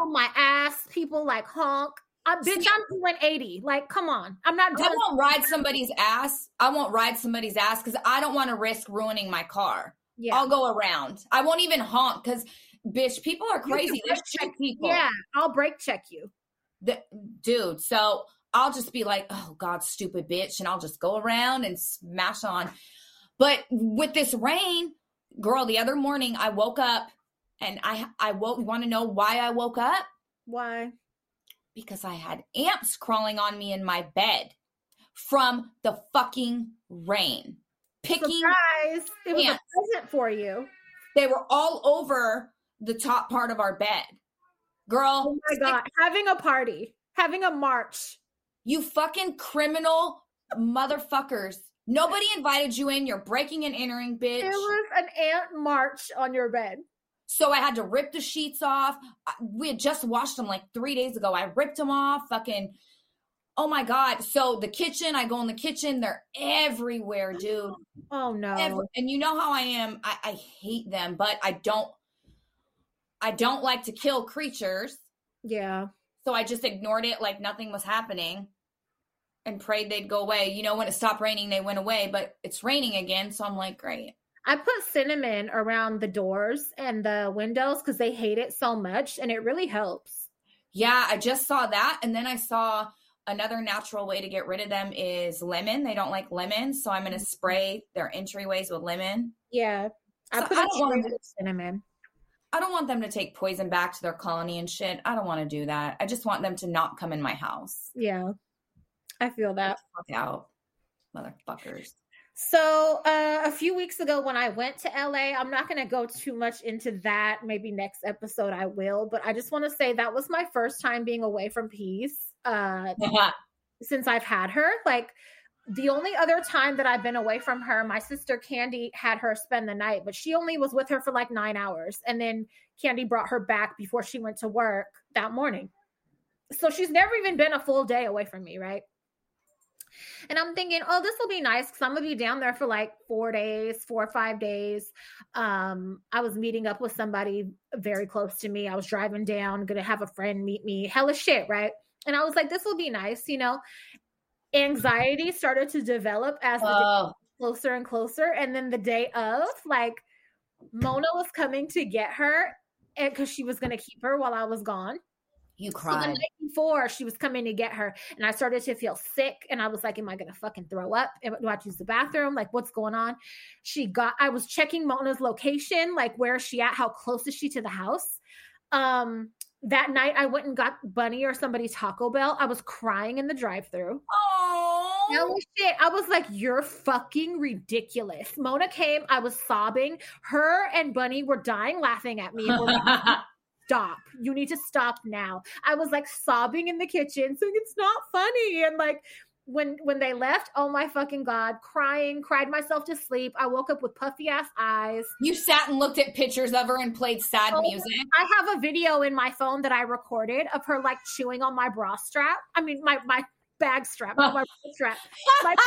on my ass, people like honk. I, bitch, I'm doing 80. Like, come on. I'm not I won't ride somebody's ass. I won't ride somebody's ass because I don't want to risk ruining my car. yeah. I'll go around. I won't even honk because, bitch, people are crazy. Brake shoot people. yeah, I'll brake check you. the, dude so i'll just be like oh god stupid bitch and i'll just go around and smash on but with this rain girl the other morning i woke up and i i woke you want to know why i woke up Why? Because i had ants crawling on me in my bed from the fucking rain picking Surprise. It was ants. a present for you. they were all over the top part of our bed girl Oh my God. Having a party, having a march. You fucking criminal motherfuckers. Nobody invited you in. You're breaking and entering, bitch. There was an ant march on your bed. So I had to rip the sheets off. We had just washed them like three days ago. I ripped them off. Fucking, oh my God. So the kitchen, I go in the kitchen. They're everywhere, oh, dude. Oh no. Every- and you know how I am. I, I hate them, but I don't, I don't like to kill creatures. Yeah. So I just ignored it like nothing was happening and prayed they'd go away. You know, when it stopped raining, they went away, but it's raining again. So I'm like, great. I put cinnamon around the doors and the windows because they hate it so much and it really helps. Yeah, I just saw that. And then I saw another natural way to get rid of them is lemon. They don't like lemon. So I'm going to mm-hmm. spray their entryways with lemon. Yeah. I So put I don't want to- cinnamon. I don't want them to take poison back to their colony and shit. I don't want to do that. I just want them to not come in my house. Yeah. I feel that. Fuck out, motherfuckers. So uh, a few weeks ago when I went to LA, I'm not going to go too much into that. Maybe next episode I will, but I just want to say that was my first time being away from Peace uh, since I've had her. Like the only other time that I've been away from her, my sister Candy had her spend the night, but she only was with her for like nine hours, and then Candy brought her back before she went to work that morning. So she's never even been a full day away from me, right? And I'm thinking, oh, this will be nice because I'm gonna be down there for like four days, four or five days. Um, I was meeting up with somebody very close to me. I was driving down, gonna have a friend meet me. Hella shit, right? And I was like, this will be nice, you know. Anxiety started to develop as the day Oh, closer and closer. And then the day of, like, Mona was coming to get her because she was gonna keep her while I was gone. You So the night before, she was coming to get her, and I started to feel sick. And I was like, "Am I gonna fucking throw up? Do I have to use the bathroom? Like, what's going on?" She got. I was checking Mona's location, like where is she at? How close is she to the house? Um, that night, I went and got Bunny or somebody Taco Bell. I was crying in the drive-through. Oh, No shit. I was like, you're fucking ridiculous. Mona came. I was sobbing. Her and Bunny were dying laughing at me. like, stop. You need to stop now. I was like sobbing in the kitchen, saying it's not funny. And like when when they left, oh my fucking god, crying, cried myself to sleep. I woke up with puffy ass eyes. you sat and looked at pictures of her and played sad Oh, music. I have a video in my phone that I recorded of her like chewing on my bra strap. I mean my my bag strap, my oh. bra strap. My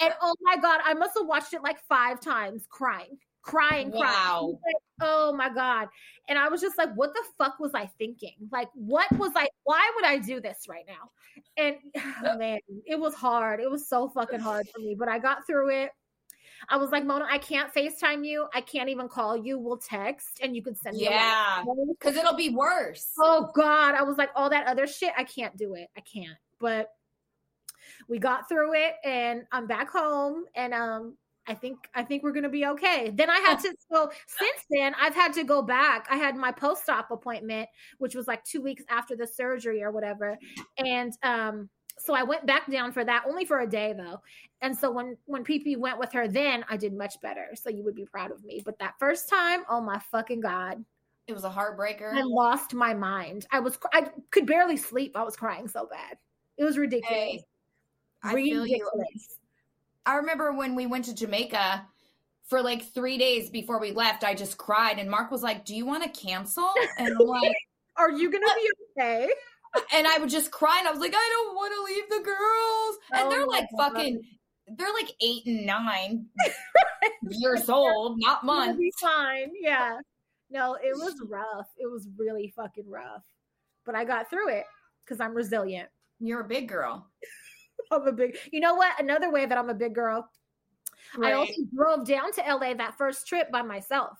And oh my god, I must have watched it like five times, crying, crying, crying. Like, oh my god! And I was just like, what the fuck was I thinking? Like, what was I? Why would I do this right now? And oh, man, it was hard. It was so fucking hard for me, but I got through it. I was like, Mona, I can't FaceTime you. I can't even call you. We'll text, and you can send me. Yeah, because it'll be worse. Oh God, I was like, all that other shit, I can't do it. I can't. But we got through it, and I'm back home, and um, I think I think we're gonna be okay. Then I had to so since then I've had to go back. I had my post op appointment, which was like two weeks after the surgery or whatever, and um. So I went back down for that, only for a day though. And so when when PP went with her, then I did much better. So you would be proud of me. But that first time, oh my fucking god, It was a heartbreaker. I lost my mind. I was I could barely sleep. I was crying so bad. It was ridiculous. Hey, I feel you. ridiculous. I remember when we went to Jamaica for like three days before we left, I just cried. And Mark was like, Do you want to cancel? And I'm like, Are you gonna be okay? and I would just cry. And I was like, I don't want to leave the girls. And Oh they're like God. fucking, they're like eight and nine years old, not months. be fine. Yeah. No, it was rough. It was really fucking rough. But I got through it because I'm resilient. You're a big girl. I'm a big you know what? Another way that I'm a big girl. I also drove down to LA that first trip by myself.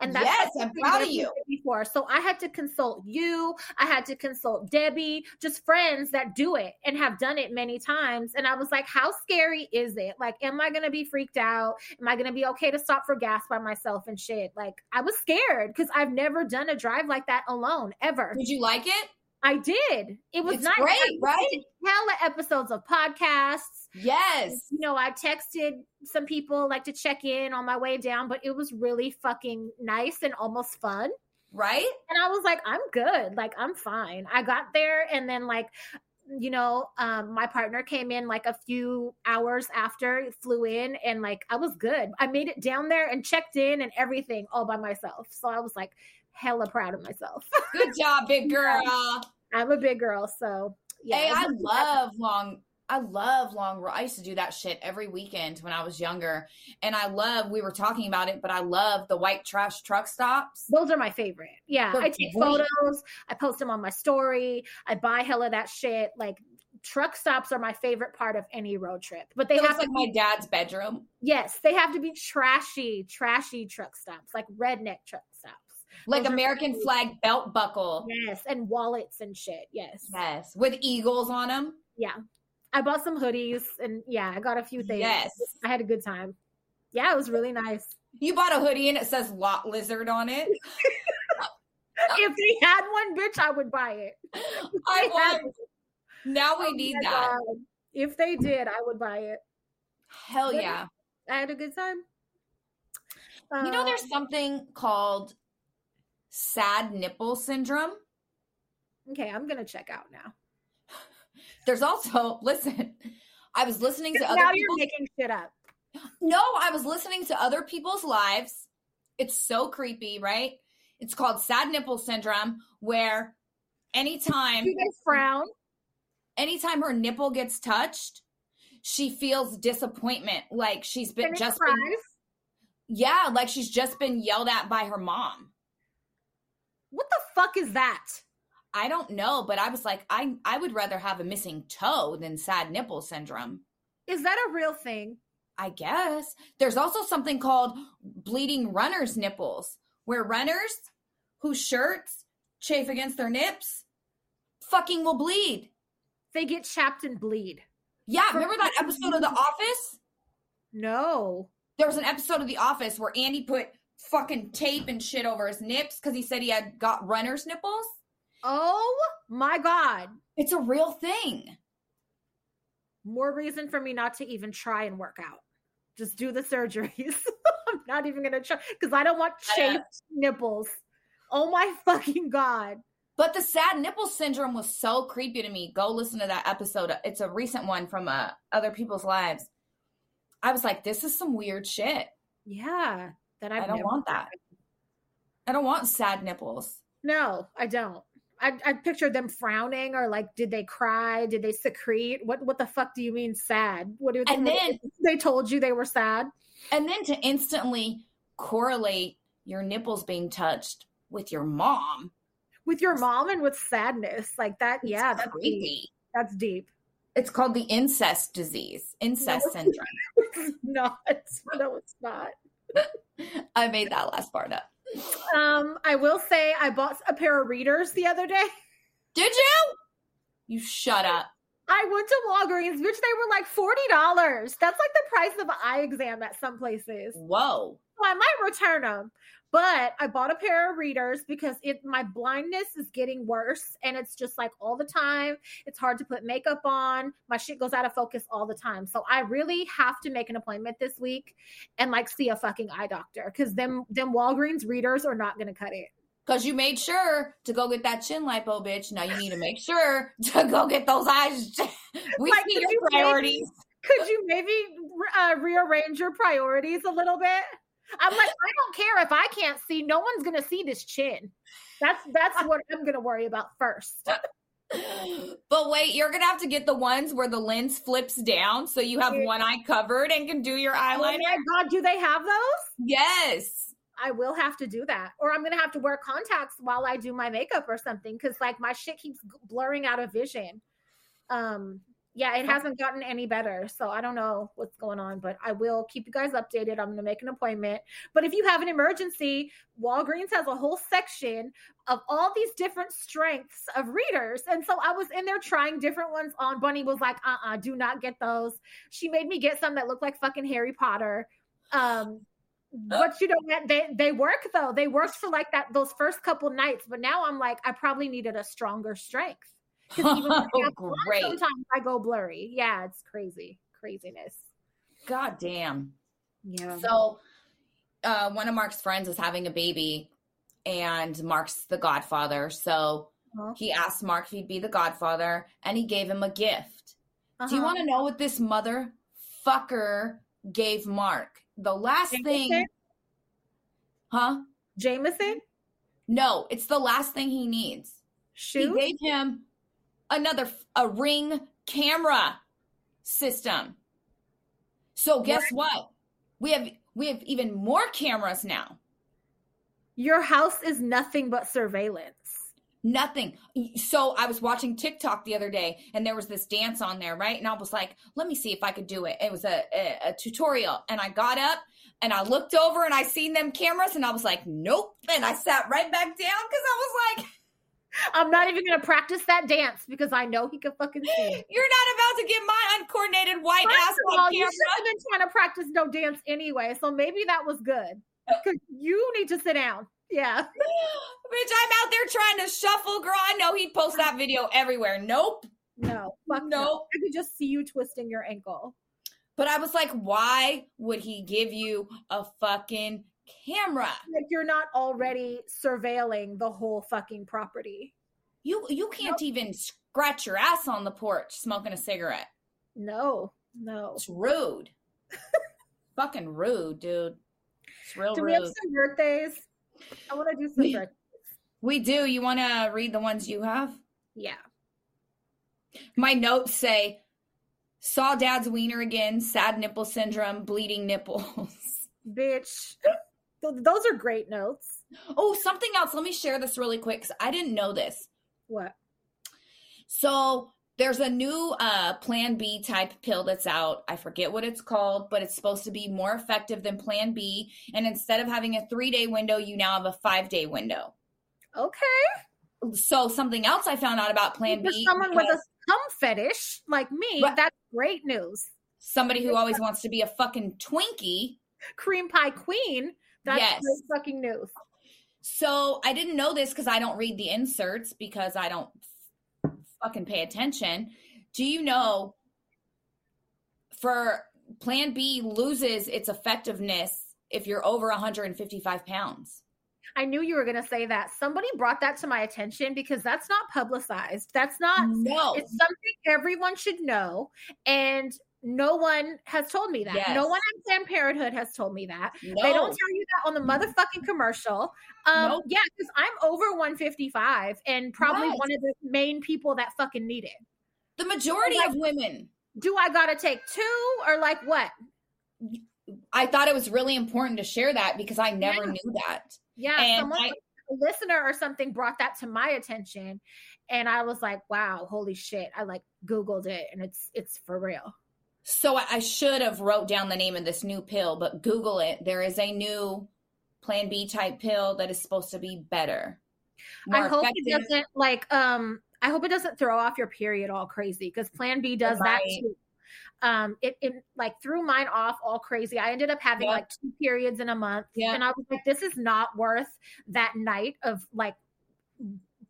And that's Yes, I'm proud of you. Before, so I had to consult you. I had to consult Debbie, just friends that do it and have done it many times. And I was like, how scary is it? Like, am I gonna be freaked out? Am I gonna be okay to stop for gas by myself and shit? Like, I was scared because I've never done a drive like that alone ever. Did you like it? I did. It was It's nice. great, right? Hella episodes of podcasts Yes. you know, I texted some people like to check in on my way down, but it was really fucking nice and almost fun. Right? And I was like, I'm good. Like, I'm fine. I got there and then, like, you know, um, my partner came in like a few hours after, flew in, and like I was good. I made it down there and checked in and everything all by myself. So I was like hella proud of myself. Good job, big girl. I'm a big girl, so yeah. hey, I love long. I love long. I used to do that shit every weekend when I was younger, and I love. We were talking about it, but I love the white trash truck stops. Those are my favorite. Yeah, They're I take great. photos. I post them on my story. I buy hella that shit. Like truck stops are my favorite part of any road trip. But they have like be, my dad's bedroom, yes, they have to be trashy, trashy truck stops, like redneck truck stops. Like Those American flag belt buckle. Yes, and wallets and shit. Yes, Yes, with eagles on them. yeah. I bought some hoodies and yeah, I got a few things. Yes. I had a good time. Yeah, it was really nice. You bought a hoodie and it says lot lizard on it. if they had one, bitch, I would buy it. I want. Now we Oh need that. God. If they did, I would buy it. Hell Yeah. yeah. I had a good time. You know, Uh, there's something called sad nipple syndrome. okay. I'm gonna check out now. There's also, listen, I was listening to other Now you're people's making shit up. No, I was listening to other people's lives. It's so creepy, right? It's called sad nipple syndrome, where anytime You guys frown. anytime her nipple gets touched, she feels disappointment, like she's been just been, yeah, like she's just been yelled at by her mom. What the fuck is that? I don't know, but I was like, I I would rather have a missing toe than sad nipple syndrome. Is that a real thing? I guess. There's also something called bleeding runner's nipples, where runners whose shirts chafe against their nips, fucking will bleed. They get chapped and bleed. Yeah, For- remember that episode of The Office? No. There was an episode of The Office where Andy put fucking tape and shit over his nips because he said he had got runner's nipples. Oh my God. It's a real thing. More reason for me not to even try and work out. Just do the surgeries. I'm not even gonna try because I don't want chafed nipples. Oh my fucking God. But the sad nipple syndrome was so creepy to me. Go listen to that episode. It's a recent one from uh, Other People's Lives. I was like, this is some weird shit. Yeah. That I've I don't want that. I don't want sad nipples. No, I don't. I, I pictured them frowning or like, did they cry? Did they secrete? What what the fuck do you mean sad? What do And then- they told you they were sad? And then to instantly correlate your nipples being touched with your mom. With your mom and with sadness. Like that, it's yeah, that's deep. creepy. That's deep. It's called the incest disease, incest No. syndrome. It's not. No, it's not. I made that last part up. Um, I will say I bought a pair of readers the other day. Did you? You shut up. I went to Walgreens, which They were like forty dollars. That's like the price of an eye exam at some places. Whoa. So I might return them, but I bought a pair of readers because it my blindness is getting worse, and it's just like all the time. It's hard to put makeup on. My shit goes out of focus all the time. So I really have to make an appointment this week and like see a fucking eye doctor because them them Walgreens readers are not gonna cut it. Because you made sure to go get that chin lipo, bitch. Now you need to make sure to go get those eyes. we Like, see your you maybe- priorities. could you maybe uh, rearrange your priorities a little bit? I'm like, I don't care if I can't see. No one's gonna see this chin. That's that's what I'm gonna worry about first. But wait, you're gonna have to get the ones where the lens flips down so you have one eye covered and can do your Oh eyeliner. my god, do they have those? Yes. I will have to do that, or I'm gonna have to wear contacts while I do my makeup or something because like my shit keeps blurring out of vision. Um, yeah, it hasn't gotten any better, so I don't know what's going on, but I will keep you guys updated. I'm gonna make an appointment. But if you have an emergency, Walgreens has a whole section of all these different strengths of readers, and so I was in there trying different ones on. Bunny was like, "Uh, uh do not get those." She made me get some that looked like fucking Harry Potter. Um, but you know what? They they work though. They worked for like that those first couple nights. But now I'm like, I probably needed a stronger strength. Even Oh, great. Sometimes I go blurry. Yeah, it's crazy, craziness. God damn. Yeah. So, uh, one of Mark's friends is having a baby, and Mark's the godfather. So Uh-huh. he asked Mark if he'd be the godfather, and he gave him a gift. Do you Uh-huh. want to know what this motherfucker gave Mark? The last thing, Jameson? huh? Jameson No, it's the last thing he needs. shoe? He gave him another a ring camera system. So guess what? We have we have even more cameras now. Your house is nothing but surveillance. Nothing. So I was watching TikTok the other day and there was this dance on there, right? And I was like, let me see if I could do it. It was a, a, a tutorial. And I got up and I looked over and I seen them cameras and I was like, nope. And I sat right back down because I was like, I'm not even gonna practice that dance because I know he could fucking sing. you're not about to get my uncoordinated white ass First of on all, you camera. should have been trying to practice no dance anyway, so maybe that was good. Because you need to sit down. Yeah. Bitch, I'm out there trying to shuffle, girl. I know he'd post that video everywhere. Nope. No. Fuck no. Nope. I could just see you twisting your ankle. But I was like, why would he give you a fucking camera? Like you're not already surveilling the whole fucking property. You you can't even scratch your ass on the porch smoking a cigarette. No. No. It's rude. fucking rude, dude. It's real Do we have some birthdays? I want to do some We- birthdays. We do. You want to read the ones you have? Yeah. My notes say, saw dad's wiener again, sad nipple syndrome, bleeding nipples. Bitch. Th- Those are great notes. oh, something else. Let me share this really quick because I didn't know this. What? So there's a new uh, Plan B type pill that's out. I forget what it's called, but it's supposed to be more effective than Plan B. And instead of having a three day window, you now have a five day window. Okay. so something else I found out about Plan For B. someone with a because cum fetish like me, Right. that's great news. somebody who always wants to be a fucking Twinkie. Cream pie queen, that's Yes. great fucking news. So I didn't know this because I don't read the inserts because I don't fucking pay attention. Do you know for Plan B loses its effectiveness if you're over 155 pounds? I knew you were going to say that. Somebody brought that to my attention because that's not publicized. That's not, No. it's something everyone should know. And no one has told me that. Yes. No one at Planned Parenthood has told me that. no. They don't tell you that on the motherfucking commercial. Um, Nope. Yeah, because I'm over 155 and probably Yes. one of the main people that fucking need it. the majority Like- of women. Do I got to take two or like what? I thought it was really important to share that because I never Yeah. knew that. Yeah, And someone, I- a listener or something brought that to my attention, and I was like, "Wow, holy shit!" I like Googled it, and it's it's for real. So I I should have wrote down the name of this new pill, but Google it. There is a new Plan B type pill that is supposed to be better. I hope it doesn't like um. I hope it doesn't throw off your period all crazy because Plan B does that too. Um, it, it like threw mine off all crazy. I ended up having Yep. like two periods in a month, Yep. and I was like, "This is not worth that night of like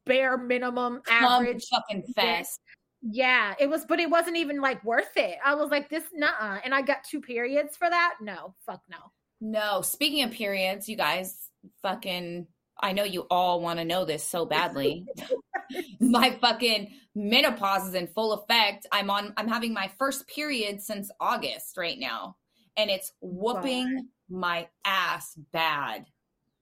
bare minimum Come average." fucking fest. Yeah, it was, but it wasn't even like worth it. I was like, this, nah. And I got two periods for that. No, fuck no. No, speaking of periods, you guys fucking I know you all want to know this so badly. my fucking menopause is in full effect. I'm on I'm having my first period since August right now. And it's whooping my ass bad.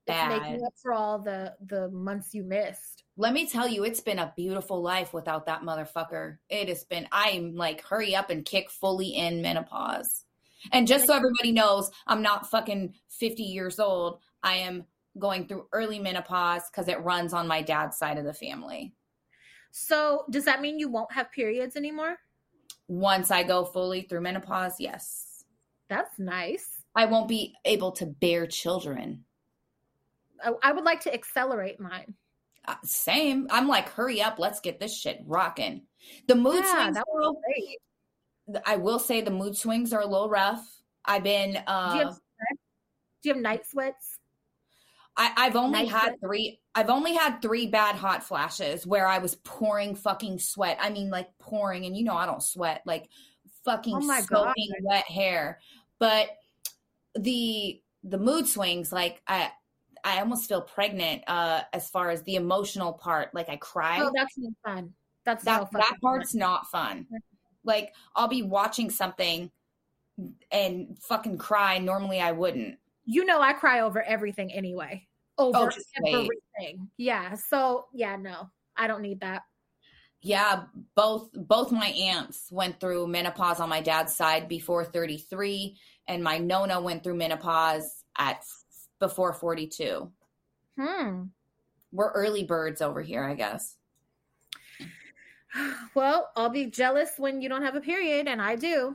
It's making up for all the the months you missed. Let me tell you, it's been a beautiful life without that motherfucker. It has been, I'm like, hurry up and kick fully in menopause. And just so everybody knows, I'm not fucking 50 years old. I am going through early menopause because it runs on my dad's side of the family. So does that mean you won't have periods anymore? Once I go fully through menopause, yes. That's nice. I won't be able to bear children. I, I would like to accelerate mine. Uh, same. I'm like, hurry up, let's get this shit rocking. The mood Yeah, swings, that would be great. I will say the mood swings are a little rough. I've been uh Do you have? Do you have night sweats? I, I've only Night had sweat? three. I've only had three bad hot flashes where I was pouring fucking sweat. I mean, like pouring, and you know I don't sweat, like fucking Oh my soaking wet hair. But the the mood swings, like I I almost feel pregnant. Uh, as far as the emotional part, like I cry. Oh, that's not fun. That's that fun. that part's not fun. Like I'll be watching something and fucking cry. Normally I wouldn't. you know I cry over everything anyway. Over Oh, just wait. everything. Yeah. So yeah, no, I don't need that. Yeah, both both my aunts went through menopause on my dad's side before 33 and my nona went through menopause at before 42. Hmm. We're early birds over here, I guess. Well, I'll be jealous when you don't have a period, and I do.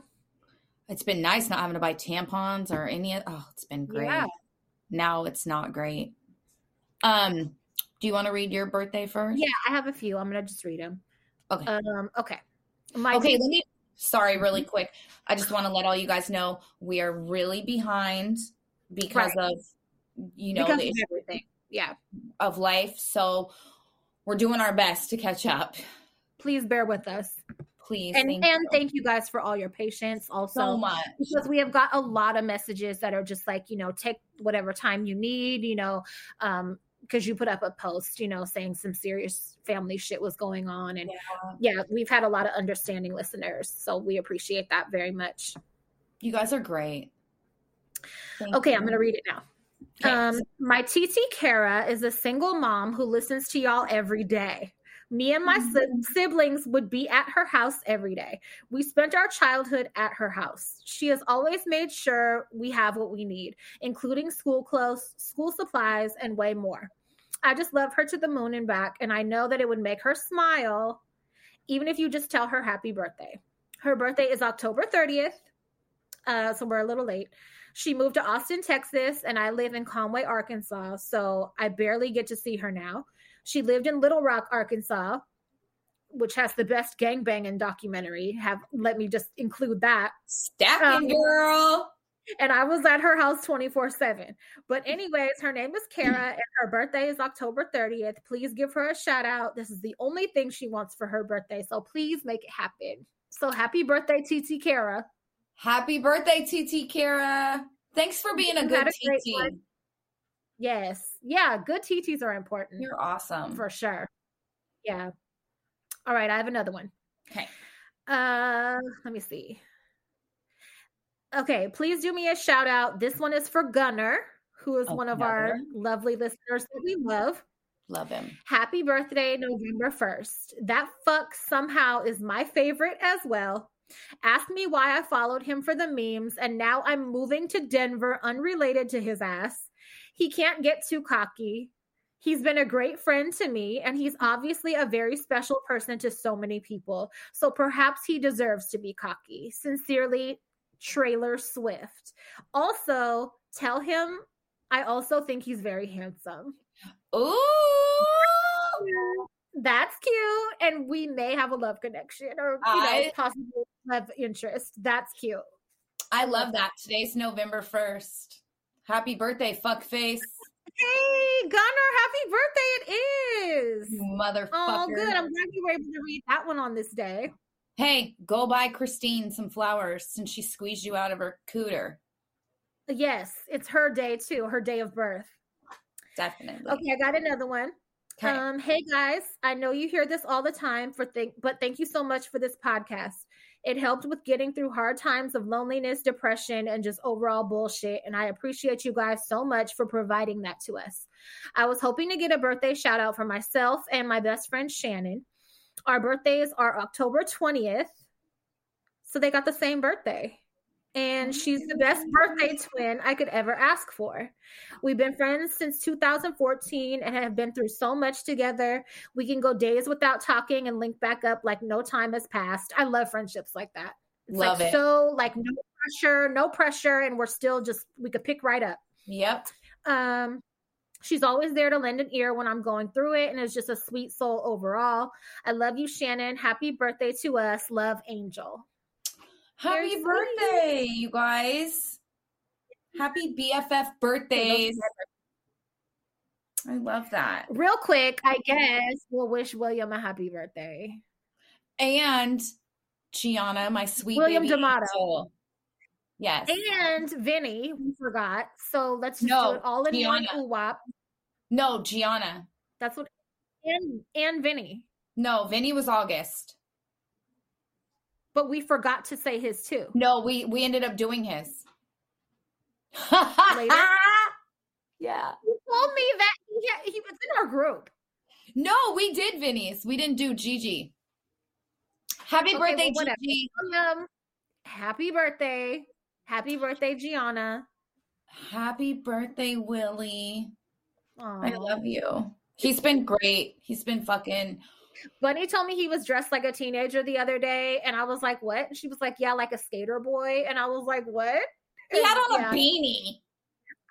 It's been nice not having to buy tampons or any oh, it's been great. Yeah. Now it's not great. Um, do you want to read your birthday first? Yeah, I have a few. I'm gonna just read them. Okay. Um. Okay. My Okay, let me sorry really quick. I just want to let all you guys know we are really behind because Right. of you know of everything. Yeah. of life. So we're doing our best to catch up. Please bear with us, Please. and thank and you thank you guys for all your patience. Also, so much. because we have got a lot of messages that are just like you know take whatever time you need you know um because you put up a post you know saying some serious family shit was going on and yeah we've had a lot of understanding listeners so we appreciate that very much You guys are great. Thank okay you. i'm gonna read it now. Um my tt kara is a single mom who listens to y'all every day me and my si- siblings would be at her house every day. We spent our childhood at her house. She has always made sure we have what we need, including school clothes, school supplies, and way more. I just love her to the moon and back, and I know that it would make her smile, even if you just tell her happy birthday. Her birthday is October 30th, uh, so we're a little late. She moved to Austin, Texas, and I live in Conway, Arkansas, so I barely get to see her now. She lived in Little Rock, Arkansas, which has the best gangbanging documentary. Have let me just include that. Stacking Um, girl. And I was at her house 24 7. But, anyways, her name is Kara and her birthday is October 30th. Please give her a shout out. This is the only thing she wants for her birthday. So, please make it happen. So, happy birthday, TT Kara. Happy birthday, TT Kara. Thanks for being a You good a TT. Yes. Yeah. Good TTs are important You're awesome. for sure. Yeah. All right. I have another one. Okay. Uh, let me see. Okay, please do me a shout out. This one is for Gunner, who is Oh, one of our lovely listeners that we love. Love him. Happy birthday, November 1st. That fuck somehow is my favorite as well. Ask me why I followed him for the memes, and now I'm moving to Denver unrelated to his ass. He can't get too cocky. He's been a great friend to me, and he's obviously a very special person to so many people. So perhaps he deserves to be cocky. Sincerely, Trailer Swift. Also, tell him I also think he's very handsome. Ooh. That's cute. And we may have a love connection or you know, I- possibly love interest. That's cute. I love that. Today's November 1st. Happy birthday, fuckface. Hey, Gunnar, happy birthday. It is. Motherfucker. Oh, good. I'm glad you were able to read that one on this day. Hey, go buy Christine some flowers since she squeezed you out of her cooter. Yes, it's her day too, her day of birth. Definitely. Okay, I got another one. Okay. Um, hey guys, I know you hear this all the time for think but thank you so much for this podcast. It helped with getting through hard times of loneliness, depression, and just overall bullshit. And I appreciate you guys so much for providing that to us. I was hoping to get a birthday shout out for myself and my best friend Shannon. Our birthdays are October 20th. So they got the same birthday. And she's the best birthday twin I could ever ask for. We've been friends since 2014 and have been through so much together. We can go days without talking and link back up like no time has passed. I love friendships like that. It's Love like it. so like no pressure, no pressure, and we're still just we could pick right up. Yep. Um, she's always there to lend an ear when I'm going through it, and is just a sweet soul overall. I love you, Shannon. Happy birthday to us. Love, Angel. Happy birthday, you guys. Happy BFF birthdays. I love that. Real quick, I guess we'll wish William a happy birthday. And Gianna, my sweet William baby D'Amato. angel. Yes. And Vinny, we forgot. So let's just No, do it all in one Gianna. ooh-wop. No, Gianna. That's what and and Vinny. No, Vinny was August. But we forgot to say his too. No, we we ended up doing his. Later? yeah. You told me that he, he was in our group. No, we did Vinny's. We didn't do Gigi. Happy Okay, birthday, well. Gigi. William, happy birthday. Happy birthday, Gianna. Happy birthday, Willie. I love you. He's been great. He's been fucking Bunny told me he was dressed like a teenager the other day, and I was like, "What?" And she was like, "Yeah, like a skater boy," and I was like, "What?" He had on Yeah. a beanie.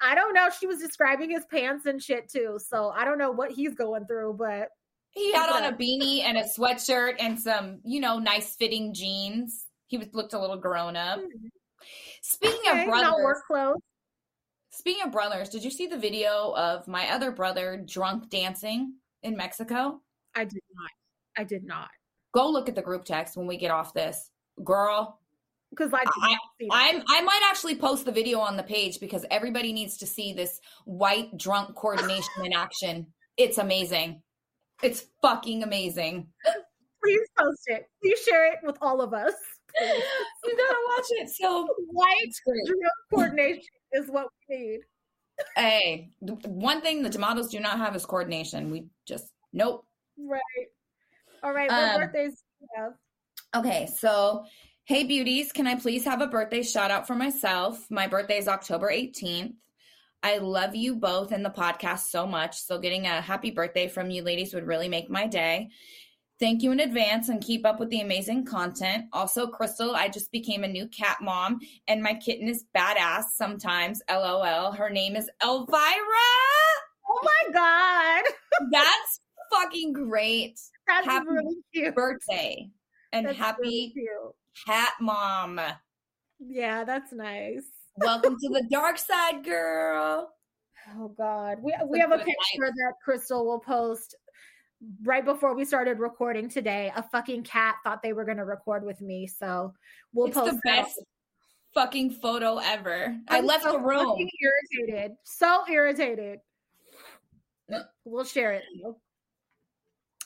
I don't know. She was describing his pants and shit too, so I don't know what he's going through, but He had on a beanie and a sweatshirt and some, you know, nice fitting jeans. He was looked a little grown up. Hmm. Speaking okay, of not brothers, work clothes. speaking of brothers, did you see the video of my other brother drunk dancing in Mexico? I did not. I did not Go look at the group text when we get off this. Girl, because I, I- not see that. I'm I might actually post the video on the page because everybody needs to see this white drunk coordination in action. It's amazing. It's fucking amazing. Please post it. Please share it with all of us. please. You gotta watch it. So White drunk coordination is what we need. Hey, one thing the tomatoes do not have is coordination. We just nope. Right. All right. What Um, birthdays do you have? Okay, so hey beauties, can I please have a birthday shout out for myself? My birthday is October 18th. I love you both and the podcast so much. So getting a happy birthday from you ladies would really make my day. Thank you in advance and keep up with the amazing content. Also, Crystal, I just became a new cat mom and my kitten is badass sometimes. LOL. Her name is Elvira. Oh my god. That's fucking great. That's Happy really cute. Birthday and That's happy really mom. Yeah, that's nice. Welcome to the dark side, girl. Oh God, we we have a picture that Crystal will post right before we started recording today. A fucking cat thought they were going to record with me, so we'll It's post the that. best fucking photo ever. I I'm left so the room. Irritated, so irritated. We'll share it. though.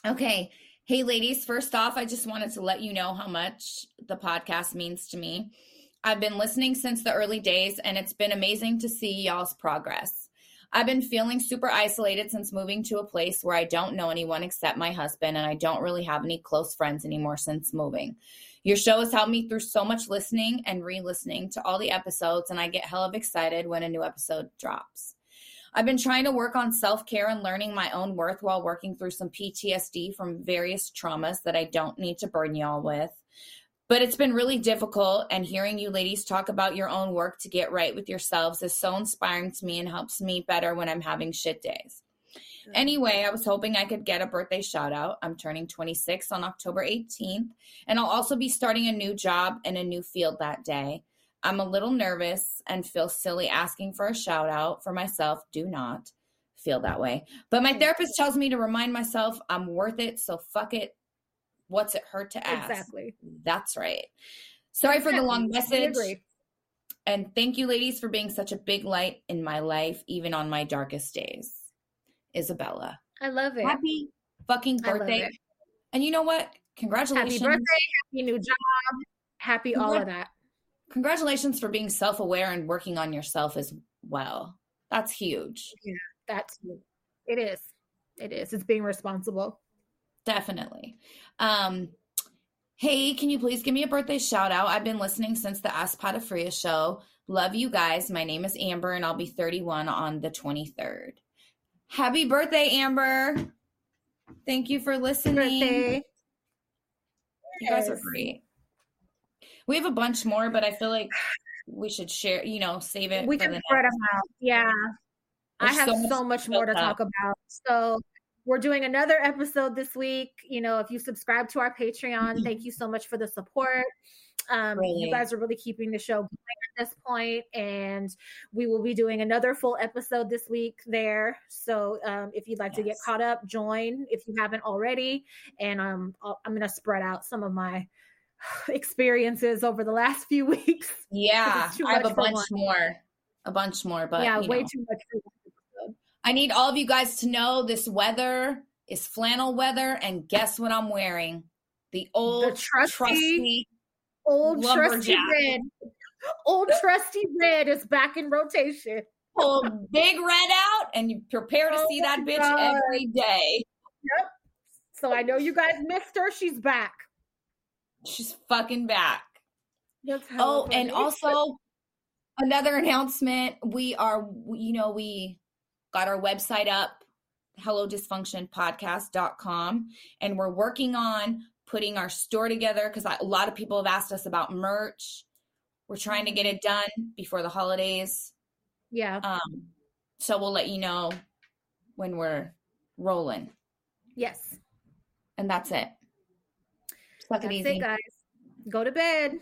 Okay. Hey, ladies, first off, I just wanted to let you know how much the podcast means to me. I've been listening since the early days, and it's been amazing to see y'all's progress. I've been feeling super isolated since moving to a place where I don't know anyone except my husband, and I don't really have any close friends anymore since moving. Your show has helped me through so much listening and re listening to all the episodes, and I get hell of excited when a new episode drops. I've been trying to work on self care and learning my own worth while working through some PTSD from various traumas that I don't need to burden y'all with. But it's been really difficult, and hearing you ladies talk about your own work to get right with yourselves is so inspiring to me and helps me better when I'm having shit days. Anyway, I was hoping I could get a birthday shout out. I'm turning 26 on October 18th, and I'll also be starting a new job in a new field that day. I'm a little nervous and feel silly asking for a shout out for myself. Do not feel that way. But my therapist tells me to remind myself I'm worth it, so fuck it. What's it hurt to ask? Exactly. That's right. Sorry for the long message. And thank you, ladies, for being such a big light in my life, even on my darkest days. Isabella. I love it. Happy fucking birthday. And you know what? Congratulations. Happy birthday, happy new job, happy all of that. Congratulations for being self aware and working on yourself as well. That's huge. Yeah, That's it is. It is. It's being responsible. Definitely. Um, hey, can you please give me a birthday shout out? I've been listening since the Ask Pata Fria show. Love you guys. My name is Amber and I'll be 31 on the 23rd. Happy birthday, Amber. Thank you for listening. Birthday. You guys are great. We have a bunch more, but I feel like we should share, you know, save it. we can spread them out. Yeah. I have so so much much, more to up. talk about. So we're doing another episode this week. You know, if you subscribe to our Patreon, thank you so much for the support. Um, Really. You guys are really keeping the show going at this point, and we will be doing another full episode this week there. So um, if you'd like to get caught up, join if you haven't already. And um, I'll, I'm going to spread out some of my experiences over the last few weeks. Yeah, I have a bunch one. more. A bunch more, but yeah, way know. too much. I need all of you guys to know this weather is flannel weather, and guess what I'm wearing? The old trusty- trusty old trusty red. Old trusty red is back in rotation. pull big red out, and you prepare to Oh see that bitch God. every day. Yep. So I know you guys missed her. She's back. She's fucking back. That's hella Oh, and funny. also another announcement. We are, you know, we got our website up, hellodysfunctionpodcast.com, and we're working on putting our store together because a lot of people have asked us about merch. We're trying to get it done before the holidays. yeah, Um, so we'll let you know when we're rolling. yes, And that's it. Suck that's it easy. it, guys. Go to bed.